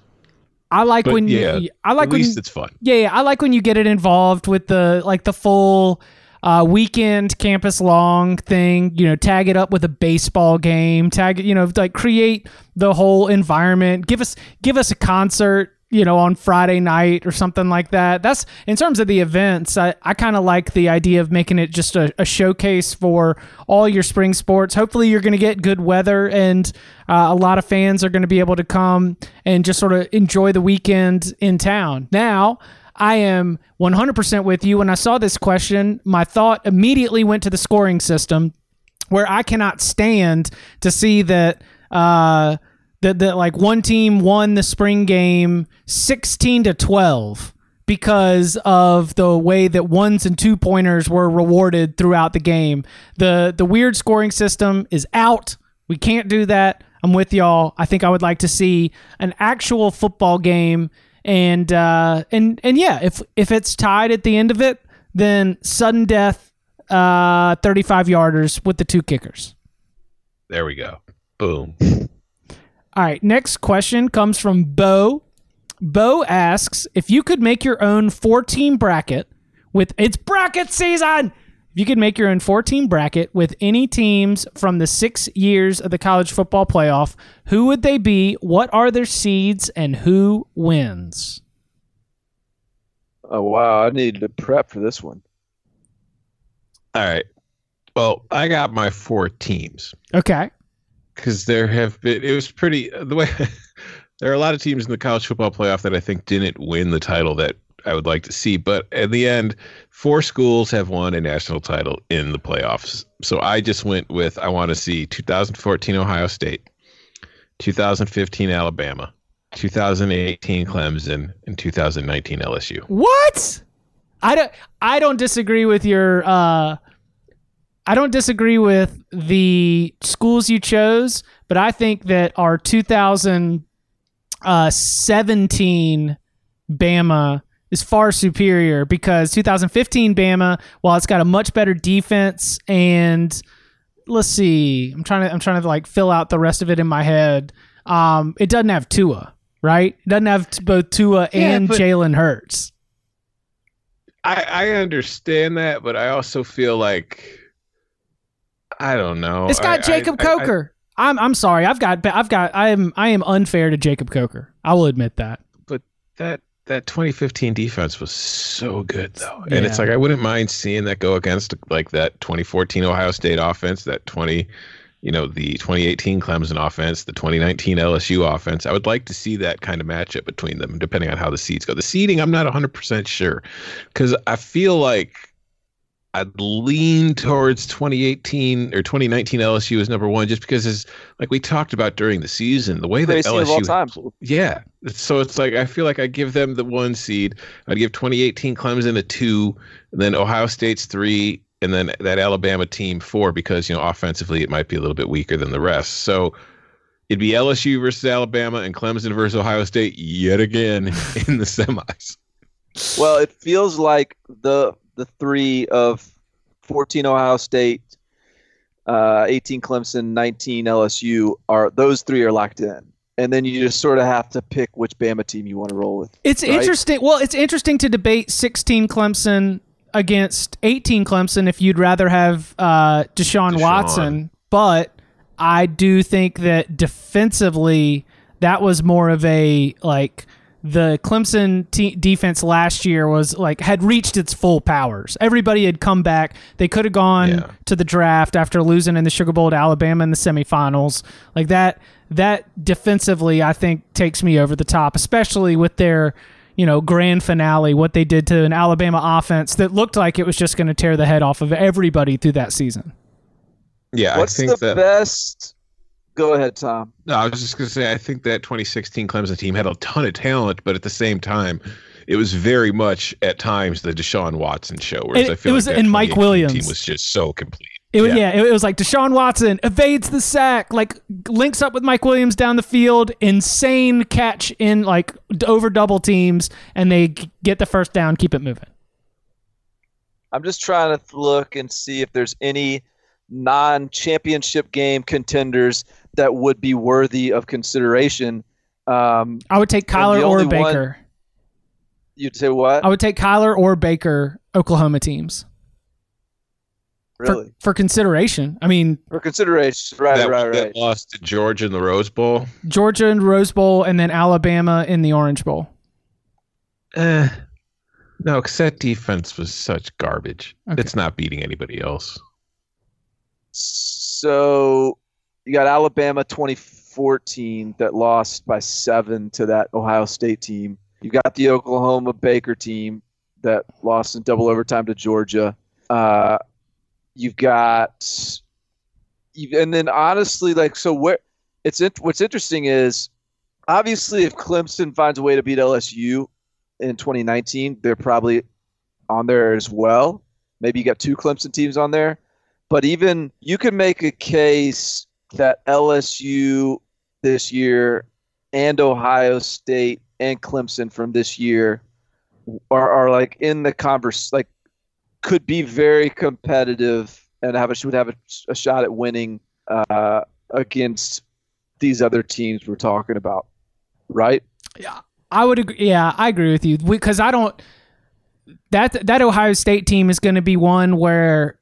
I like but when yeah, you, I like at when least it's fun. Yeah, yeah, I like when you get it involved with the like the full uh, weekend campus long thing, you know, tag it up with a baseball game, tag it, you know, like create the whole environment. Give us give us a concert, you know, on Friday night or something like that. That's in terms of the events. I, I kind of like the idea of making it just a, a, showcase for all your spring sports. Hopefully, you're going to get good weather and uh, a lot of fans are going to be able to come and just sort of enjoy the weekend in town. Now, I am 100% with you. When I saw this question, my thought immediately went to the scoring system, where I cannot stand to see that uh, that that like one team won the spring game 16 to 12 because of the way that ones and two pointers were rewarded throughout the game. The the weird scoring system is out. We can't do that. I'm with y'all. I think I would like to see an actual football game and uh, and and yeah, if if it's tied at the end of it, then sudden death, uh, thirty five yarders with the two kickers. There we go. Boom. All right. Next question comes from Bo. Bo asks if you could make your own four team bracket with it's bracket season. If you could make your own four team bracket with any teams from the six years of the college football playoff, who would they be? What are their seeds and who wins? Oh, wow. I need to prep for this one. All right. Well, I got my four teams. Okay. Because there have been, it was pretty, the way, there are a lot of teams in the college football playoff that I think didn't win the title that I would like to see. But in the end, four schools have won a national title in the playoffs. So I just went with I want to see 2014 Ohio State, 2015 Alabama, 2018 Clemson, and 2019 LSU. What? I don't. I don't disagree with your. Uh, I don't disagree with the schools you chose, but I think that our 2017 uh, Bama is far superior because 2015 Bama, while it's got a much better defense and let's see, I'm trying to I'm trying to like fill out the rest of it in my head. Um, it doesn't have Tua, right? It doesn't have both Tua and yeah, Jalen Hurts. I I understand that, but I also feel like I don't know. It's got I, Jacob I, Coker. I, am I'm sorry. I've got I've got I am I am unfair to Jacob Coker. I will admit that. But that that 2015 defense was so good though. And it's like i wouldn't mind seeing that go against like that 2014 ohio state offense that 20 you know the 2018 clemson offense the 2019 lsu offense. I would like to see that kind of matchup between them depending on how the seeds go. The seeding i'm not 100% sure because i feel like I'd lean towards 2018 or 2019 LSU as number one, just because it's like we talked about during the season, the way that Greatest team of all LSU, time. yeah. So it's like I feel like I give them the one seed. I'd give 2018 Clemson a two, and then Ohio State's three, and then that Alabama team four because you know offensively it might be a little bit weaker than the rest. So it'd be LSU versus Alabama and Clemson versus Ohio State yet again in the semis. Well, it feels like the the three of 14 Ohio State, uh, 18 Clemson, 19 LSU are those three are locked in, and then you just sort of have to pick which Bama team you want to roll with. It's right? interesting. Well, it's interesting to debate 16 Clemson against 18 Clemson if you'd rather have uh, Deshaun, Deshaun. Watson, but I do think that defensively that was more of a like the Clemson te- defense last year was like had reached its full powers. Everybody had come back. They could have gone Yeah. to the draft after losing in the Sugar Bowl to Alabama in the semifinals. Like that that defensively I think takes me over the top, especially with their you know, grand finale, what they did to an Alabama offense that looked like it was just going to tear the head off of everybody through that season. Yeah, What's I think the that. best? Go ahead, Tom. No, I was just going to say, I think that 2016 Clemson team had a ton of talent, but at the same time, it was very much at times the Deshaun Watson show. Whereas It- I feel it was- like that and Mike Williams. team was just so complete. It was Yeah. yeah, it, it was like Deshaun Watson evades the sack, like links up with Mike Williams down the field, insane catch in like over double teams, and they get the first down, keep it moving. I'm just trying to look and see if there's any non-championship game contenders that would be worthy of consideration. Um, I would take Kyler or only one- Baker. you'd say what? I would take Kyler or Baker, Oklahoma teams really? for, for consideration. I mean, For consideration, right, that, right, that right. lost to Georgia in the Rose Bowl. Georgia in Rose Bowl, and then Alabama in the Orange Bowl. Eh, no, because that defense was such garbage. Okay. It's not beating anybody else. So you got Alabama 2014 that lost by seven to that Ohio State team. You got the Oklahoma Baker team that lost in double overtime to Georgia. Uh, you've got, and then honestly, like so, where it's what's interesting is obviously if Clemson finds a way to beat LSU in 2019, they're probably on there as well. Maybe you got two Clemson teams on there but even you can make a case that LSU this year and Ohio State and Clemson from this year are, are like in the converse like could be very competitive and have a should have a, a shot at winning uh, against these other teams we're talking about, right? Yeah, I would agree. Yeah, I agree with you because I don't. That that Ohio State team is going to be one where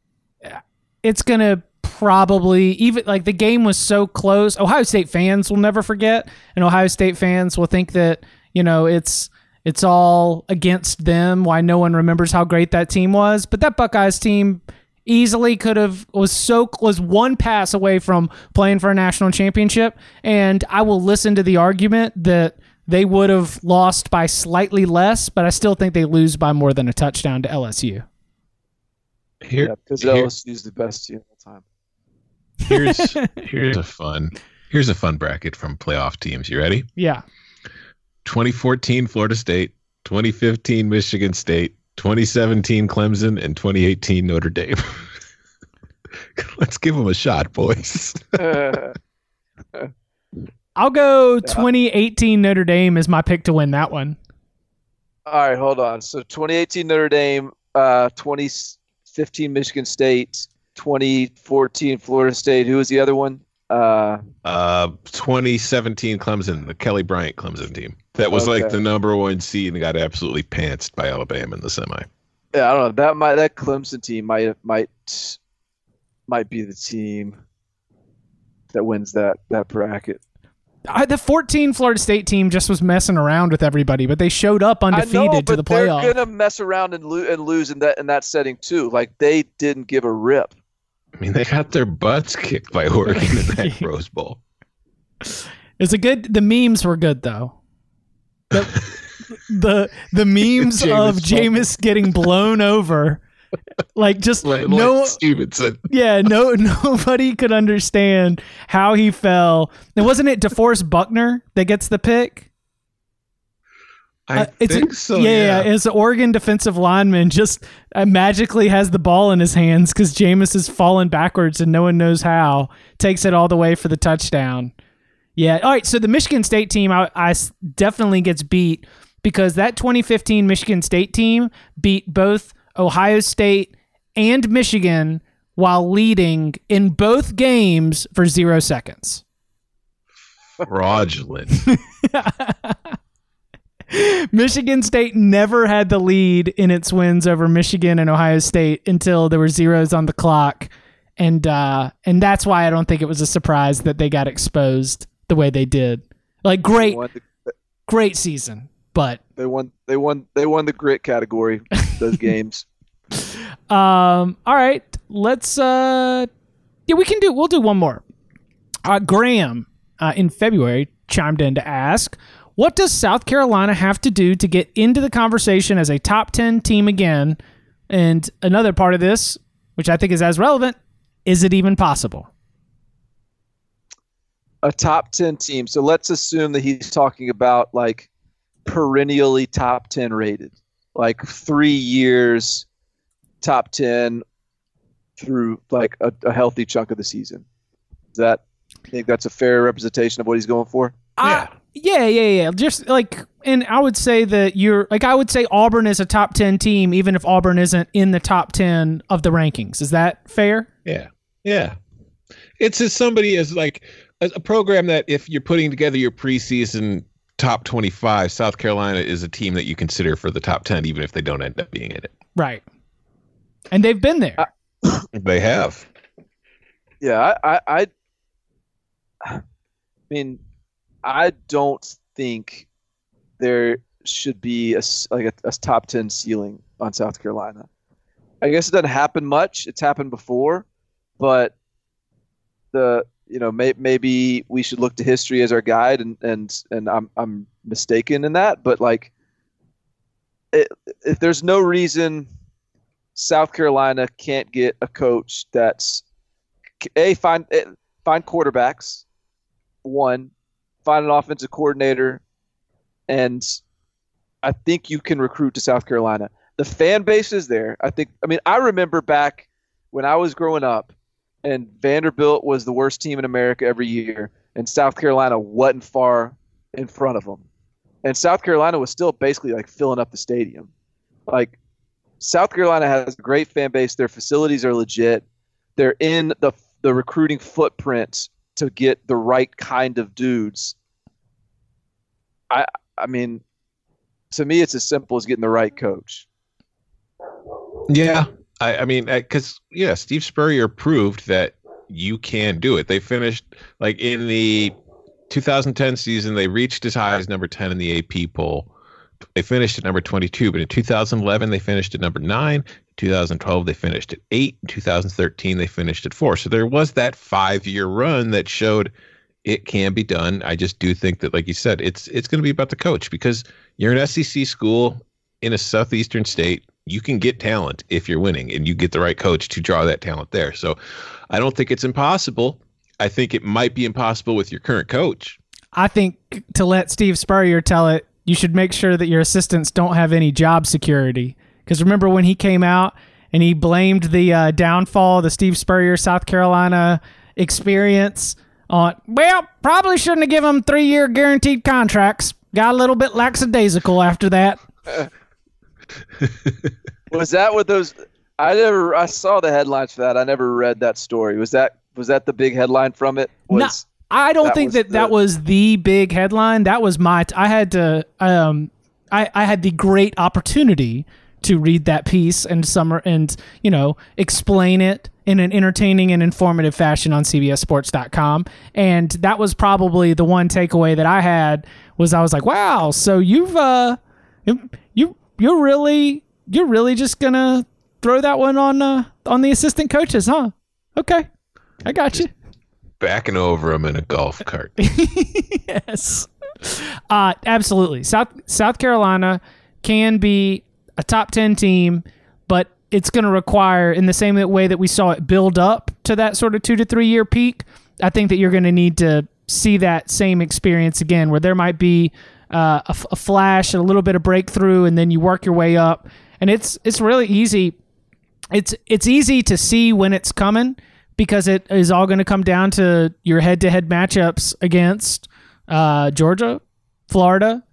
it's going to probably even like the game was so close. Ohio State fans will never forget, and Ohio State fans will think that you know it's it's all against them. Why no one remembers how great that team was, but that Buckeyes team easily could have was so was one pass away from playing for a national championship and I will listen to the argument that they would have lost by slightly less but I still think they lose by more than a touchdown to LSU. Here, because here- LSU is the best team of all time. Here's here's a fun here's a fun bracket from playoff teams. You ready? Yeah. 2014 Florida State, 2015 Michigan State, 2017 Clemson, and 2018 Notre Dame. Let's give them a shot, boys. I'll go 2018 Notre Dame is my pick to win that one. All right, hold on. So 2018 Notre Dame, uh, 2015 Michigan State, 2014 Florida State. Who was the other one? Uh, Uh, 2017 Clemson, the Kelly Bryant Clemson team. That was like the number one seed and got absolutely pantsed by Alabama in the semi. yeah, I don't know. That might that Clemson team might might might be the team that wins that that bracket. I, the 14 Florida State team just was messing around with everybody, but they showed up undefeated I know, to the but they're gonna mess around and, lo- and lose in that in that setting too. Like they didn't give a rip. I mean, they got their butts kicked by Oregon in that Rose Bowl. It's a good. The memes were good though. The the, the memes Jameis of Jameis getting blown over like just Like, no like Stevenson. yeah, no nobody could understand how he fell. And wasn't it DeForest Buckner that gets the pick? I Uh, it's think so. Yeah, Yeah. it's an Oregon defensive lineman just uh, magically has the ball in his hands because Jameis is falling backwards and no one knows how. Takes it all the way for the touchdown. Yeah. All right. So the Michigan State team, I, I s- definitely gets beat because that 2015 Michigan State team beat both Ohio State and Michigan while leading in both games for zero seconds. Fraudulent. Michigan State never had the lead in its wins over Michigan and Ohio State until there were zeros on the clock, and uh, and that's why I don't think it was a surprise that they got exposed the way they did. Like great, the, great season, but they won. They won. They won the grit category. Those games. um, all right, let's uh, yeah, we can do. We'll do one more. Uh, Graham uh, in February chimed in to ask, "What does South Carolina have to do to get into the conversation as a top ten team again?" And another part of this, which I think is as relevant, is it even possible? a top 10 team. So let's assume that he's talking about like perennially top 10 rated, like three years top 10 through like a, a healthy chunk of the season. Is that, I think that's a fair representation of what he's going for? Yeah. Yeah, yeah, yeah. Just like, and I would say that you're like, I would say Auburn is a top 10 team, even if Auburn isn't in the top 10 of the rankings. Is that fair? Yeah. Yeah. It's as somebody as like a, a program that if you're putting together your preseason top 25, South Carolina is a team that you consider for the top 10, even if they don't end up being in it. Right. And they've been there. They have. Yeah, I, I, I, I mean, I don't think there should be a like a, a top ten ceiling on South Carolina. I guess it doesn't happen much. It's happened before, but the you know may, maybe we should look to history as our guide, and and and I'm I'm mistaken in that. But like, it, if there's no reason South Carolina can't get a coach that's a find find quarterbacks, one, find an offensive coordinator, and I think you can recruit to South Carolina. The fan base is there. I think. I mean, I remember back when I was growing up, and Vanderbilt was the worst team in America every year, and South Carolina wasn't far in front of them, and South Carolina was still basically like filling up the stadium. Like South Carolina has a great fan base. Their facilities are legit. They're in the the recruiting footprint to get the right kind of dudes. I I mean, to me, it's as simple as getting the right coach. Yeah. I, I mean, because, yeah, Steve Spurrier proved that you can do it. They finished, like, in the 2010 season, they reached as high as number 10 in the AP poll. They finished at number 22, but in 2011, they finished at number 9. In 2012, they finished at 8. 2013, they finished at 4. So there was that five year run that showed it can be done. I just do think that, like you said, it's it's going to be about the coach because you're an SEC school in a southeastern state. You can get talent if you're winning, and you get the right coach to draw that talent there. So I don't think it's impossible. I think it might be impossible with your current coach. I think to let Steve Spurrier tell it, you should make sure that your assistants don't have any job security. Because remember when he came out and he blamed the uh, downfall of the Steve Spurrier South Carolina experience on, well, probably shouldn't have given him three year guaranteed contracts. Got a little bit lackadaisical after that. Was that what those? I never. I saw the headlines for that. I never read that story. Was that was that the big headline from it? No, I don't that think was that that was the big headline. That was my. I had to. Um, I I had the great opportunity to read that piece and summer and you know explain it in an entertaining and informative fashion on CBSSports.com. And that was probably the one takeaway that I had was I was like, wow, so you've uh, you you you're really you're really just gonna throw that one on uh on the assistant coaches, huh? Okay, I got you. Backing over them in a golf cart. yes. Uh, absolutely. South South Carolina can be a top ten team, but it's going to require, in the same way that we saw it build up to that sort of two to three year peak, I think that you're going to need to see that same experience again, where there might be uh, a, flash and a little bit of breakthrough, and then you work your way up. And it's it's really easy. It's it's easy to see when it's coming because it is all going to come down to your head to head matchups against uh, Georgia, Florida,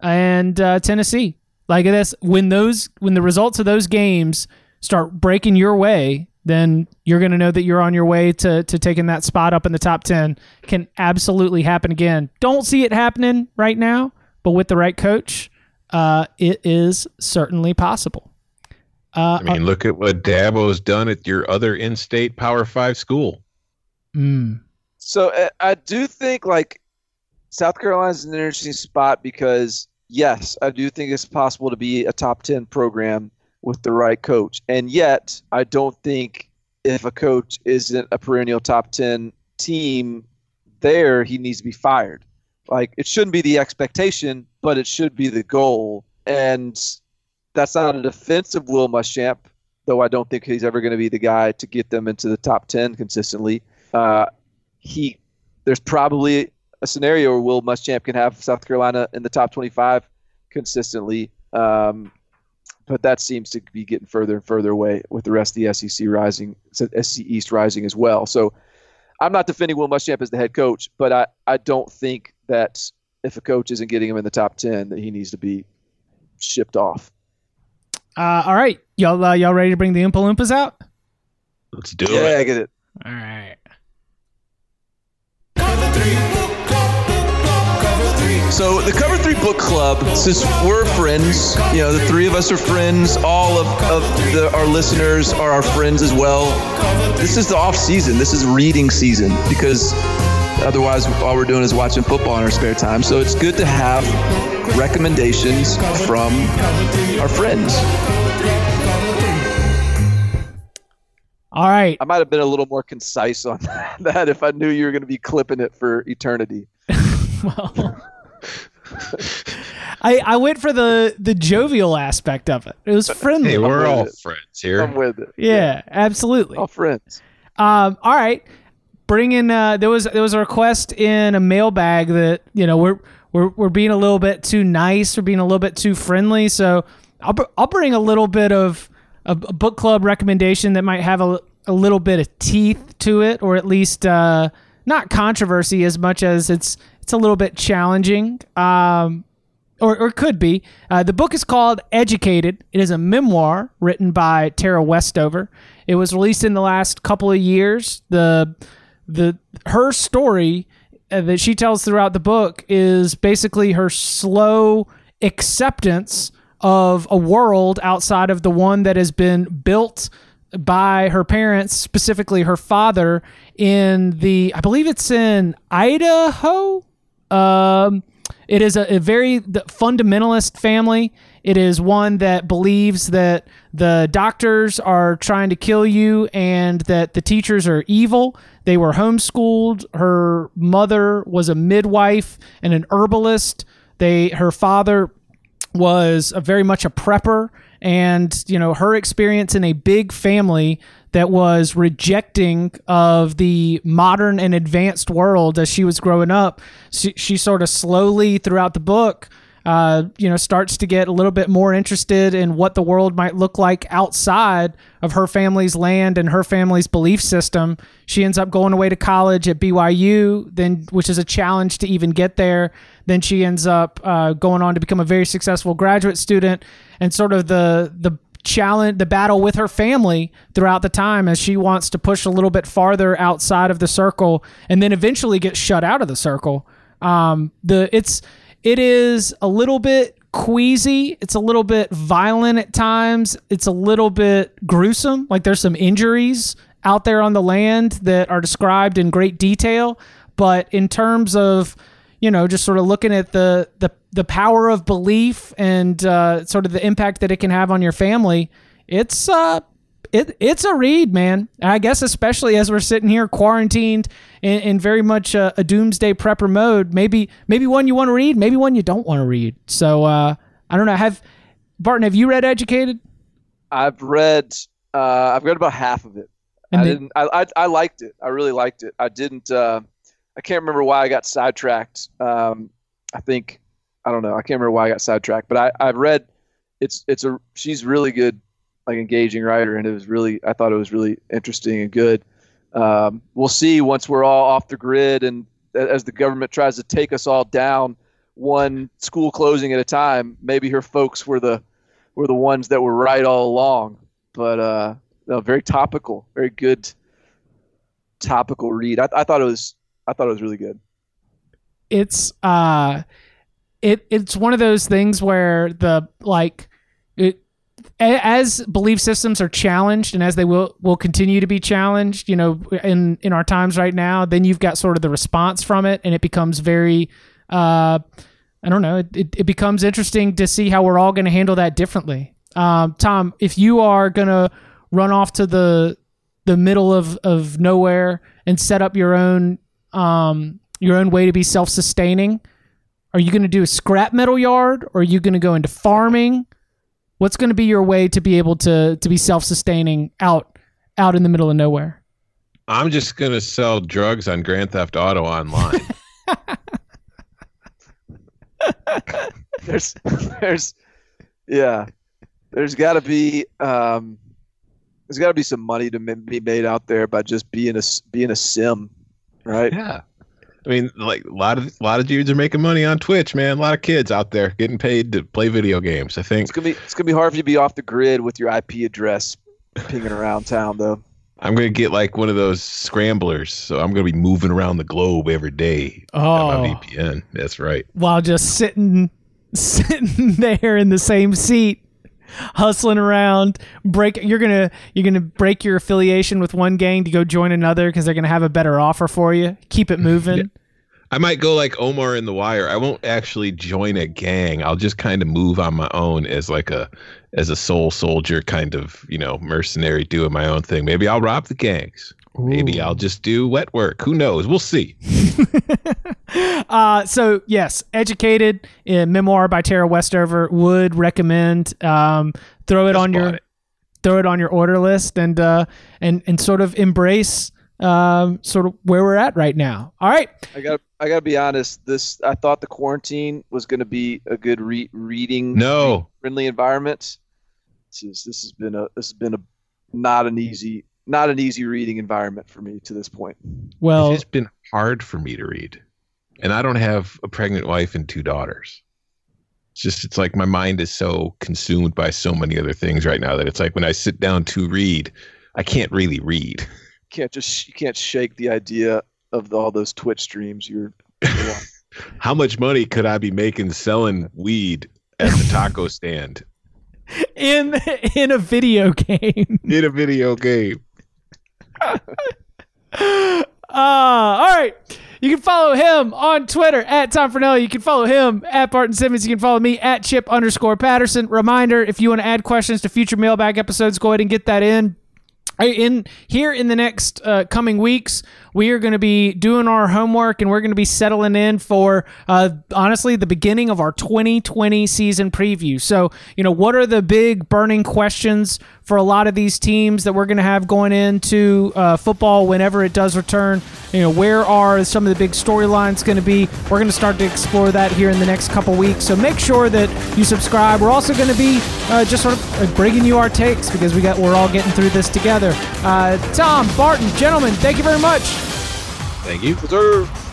and uh, Tennessee. Like this, when those when the results of those games start breaking your way, then you're going to know that you're on your way to to taking that spot up in the top 10 can absolutely happen again. Don't see it happening right now, but with the right coach, uh, it is certainly possible. Uh, I mean, look at what Dabo's done at your other in-state Power Five school. Mm. So uh, I do think like South Carolina's an interesting spot because yes, I do think it's possible to be a top ten program with the right coach. And yet, I don't think if a coach isn't a perennial top 10 team there, he needs to be fired. Like, it shouldn't be the expectation, but it should be the goal. And that's not a defense of Will Muschamp, though I don't think he's ever going to be the guy to get them into the top 10 consistently. Uh, he, there's probably a scenario where Will Muschamp can have South Carolina in the top 25 consistently. Um, but that seems to be getting further and further away with the rest of the SEC rising, SEC East rising as well. So I'm not defending Will Muschamp as the head coach, but I, I don't think that if a coach isn't getting him in the top 10, that he needs to be shipped off. Uh, all right, y'all, uh, y'all ready to bring the Oompa Loompas out? Let's do yeah, it. Yeah, I get it. All right. So the Cover Three Book Club, since we're friends, you know, the three of us are friends. All of, of the, our listeners are our friends as well. This is the off season. This is reading season because otherwise all we're doing is watching football in our spare time. So it's good to have recommendations from our friends. All right. I might have been a little more concise on that if I knew you were going to be clipping it for eternity. well. I I went for the the jovial aspect of it. It was friendly. Hey, we're all it. friends here. I'm with it. Yeah, yeah, absolutely. All friends. Um, all right. Bring in uh there was there was a request in a mailbag that, you know, we're we're we're being a little bit too nice, we're being a little bit too friendly, so I'll I'll bring a little bit of a, a book club recommendation that might have a, a little bit of teeth to it or at least uh not controversy as much as it's it's a little bit challenging, um, or, or could be. Uh, the book is called Educated. It is a memoir written by Tara Westover. It was released in the last couple of years. The the her story uh, that she tells throughout the book is basically her slow acceptance of a world outside of the one that has been built by her parents, specifically her father, in the I believe it's in Idaho. Um, it is a, a very fundamentalist family. It is one that believes that the doctors are trying to kill you and that the teachers are evil. They were homeschooled. Her mother was a midwife and an herbalist. They her father was very much a prepper and you know her experience in a big family that was rejecting of the modern and advanced world as she was growing up. She, she sort of slowly throughout the book, uh, you know, starts to get a little bit more interested in what the world might look like outside of her family's land and her family's belief system. She ends up going away to college at BYU, then which is a challenge to even get there. Then she ends up uh, going on to become a very successful graduate student, and sort of the the challenge the battle with her family throughout the time as she wants to push a little bit farther outside of the circle and then eventually get shut out of the circle. Um the it's it is a little bit queasy. It's a little bit violent at times. It's a little bit gruesome. Like there's some injuries out there on the land that are described in great detail but in terms of you know, just sort of looking at the the the power of belief and uh, sort of the impact that it can have on your family, it's uh it it's a read, man. I guess especially as we're sitting here quarantined in, in very much a, a, doomsday prepper mode. Maybe maybe one you want to read, maybe one you don't want to read. So uh, I don't know. Have Barton, have you read Educated? I've read uh, I've read about half of it. And I then- didn't. I, I I liked it. I really liked it. I didn't. Uh, I can't remember why I got sidetracked. Um, I think I don't know. I can't remember why I got sidetracked. But I I've read. It's it's a she's really good, like engaging writer, and it was really I thought it was really interesting and good. Um, we'll see once we're all off the grid and as the government tries to take us all down one school closing at a time. Maybe her folks were the were the ones that were right all along. But uh, no, very topical, very good topical read. I, I thought it was I thought it was really good. it's uh it it's one of those things where the like it as belief systems are challenged and as they will will continue to be challenged you know in in our times right now then you've got sort of the response from it and it becomes very uh i don't know it, it, it becomes interesting to see how we're all going to handle that differently um tom if you are going to run off to the the middle of of nowhere and set up your own um your own way to be self-sustaining? Are you going to do a scrap metal yard or are you going to go into farming? What's going to be your way to be able to to be self-sustaining out out in the middle of nowhere? I'm just gonna sell drugs on Grand Theft Auto online. There's there's yeah, there's got to be um, there's got to be some money to ma- be made out there by just being a being a sim, right? yeah. I mean, like a lot of a lot of dudes are making money on Twitch, man. A lot of kids out there getting paid to play video games. I think It's gonna be it's gonna be hard for you to be off the grid with your IP address pinging around town though. I'm gonna get like one of those scramblers, so I'm gonna be moving around the globe every day on oh my VPN. That's right. while just sitting sitting there in the same seat hustling around break you're gonna you're gonna break your affiliation with one gang to go join another because they're gonna have a better offer for you keep it moving I might go like Omar in The Wire. I won't actually join a gang. I'll just kind of move on my own as like a as a soul soldier kind of, you know, mercenary doing my own thing. Maybe I'll rob the gangs. Maybe I'll just do wet work. Who knows? We'll see. Uh, so yes, educated uh, memoir by Tara Westover would recommend. Um, throw it Just on your it. throw it on your order list and uh, and and sort of embrace um, sort of where we're at right now. All right, I got I got to be honest. This I thought the quarantine was going to be a good re- reading No. friendly environment. This is this has been a this has been a not an easy not an easy reading environment for me to this point. well, it's been hard for me to read. And I don't have a pregnant wife and two daughters. It's just it's like my mind is so consumed by so many other things right now that it's like when I sit down to read, I can't really read. You can't just you can't shake the idea of all those Twitch streams you're. you're. How much money could I be making selling weed at the taco stand in in a video game. in a video game? Uh, all right. You can follow him on Twitter at Tom Fornelli. You can follow him at Barton Simmons. You can follow me at Chip underscore Patterson. Reminder: if you want to add questions to future mailbag episodes, go ahead and get that in. In here in the next uh, coming weeks, we are going to be doing our homework and we're going to be settling in for uh, honestly the beginning of our 2020 season preview. So, you know, what are the big burning questions for a lot of these teams that we're going to have going into uh, football whenever it does return? You know, where are some of the big storylines going to be? We're going to start to explore that here in the next couple weeks. So make sure that you subscribe. We're also going to be uh, just sort of uh, bringing you our takes because we got we're all getting through this together. Uh, Tom, Barton, gentlemen, thank you very much. Thank you. Reserve.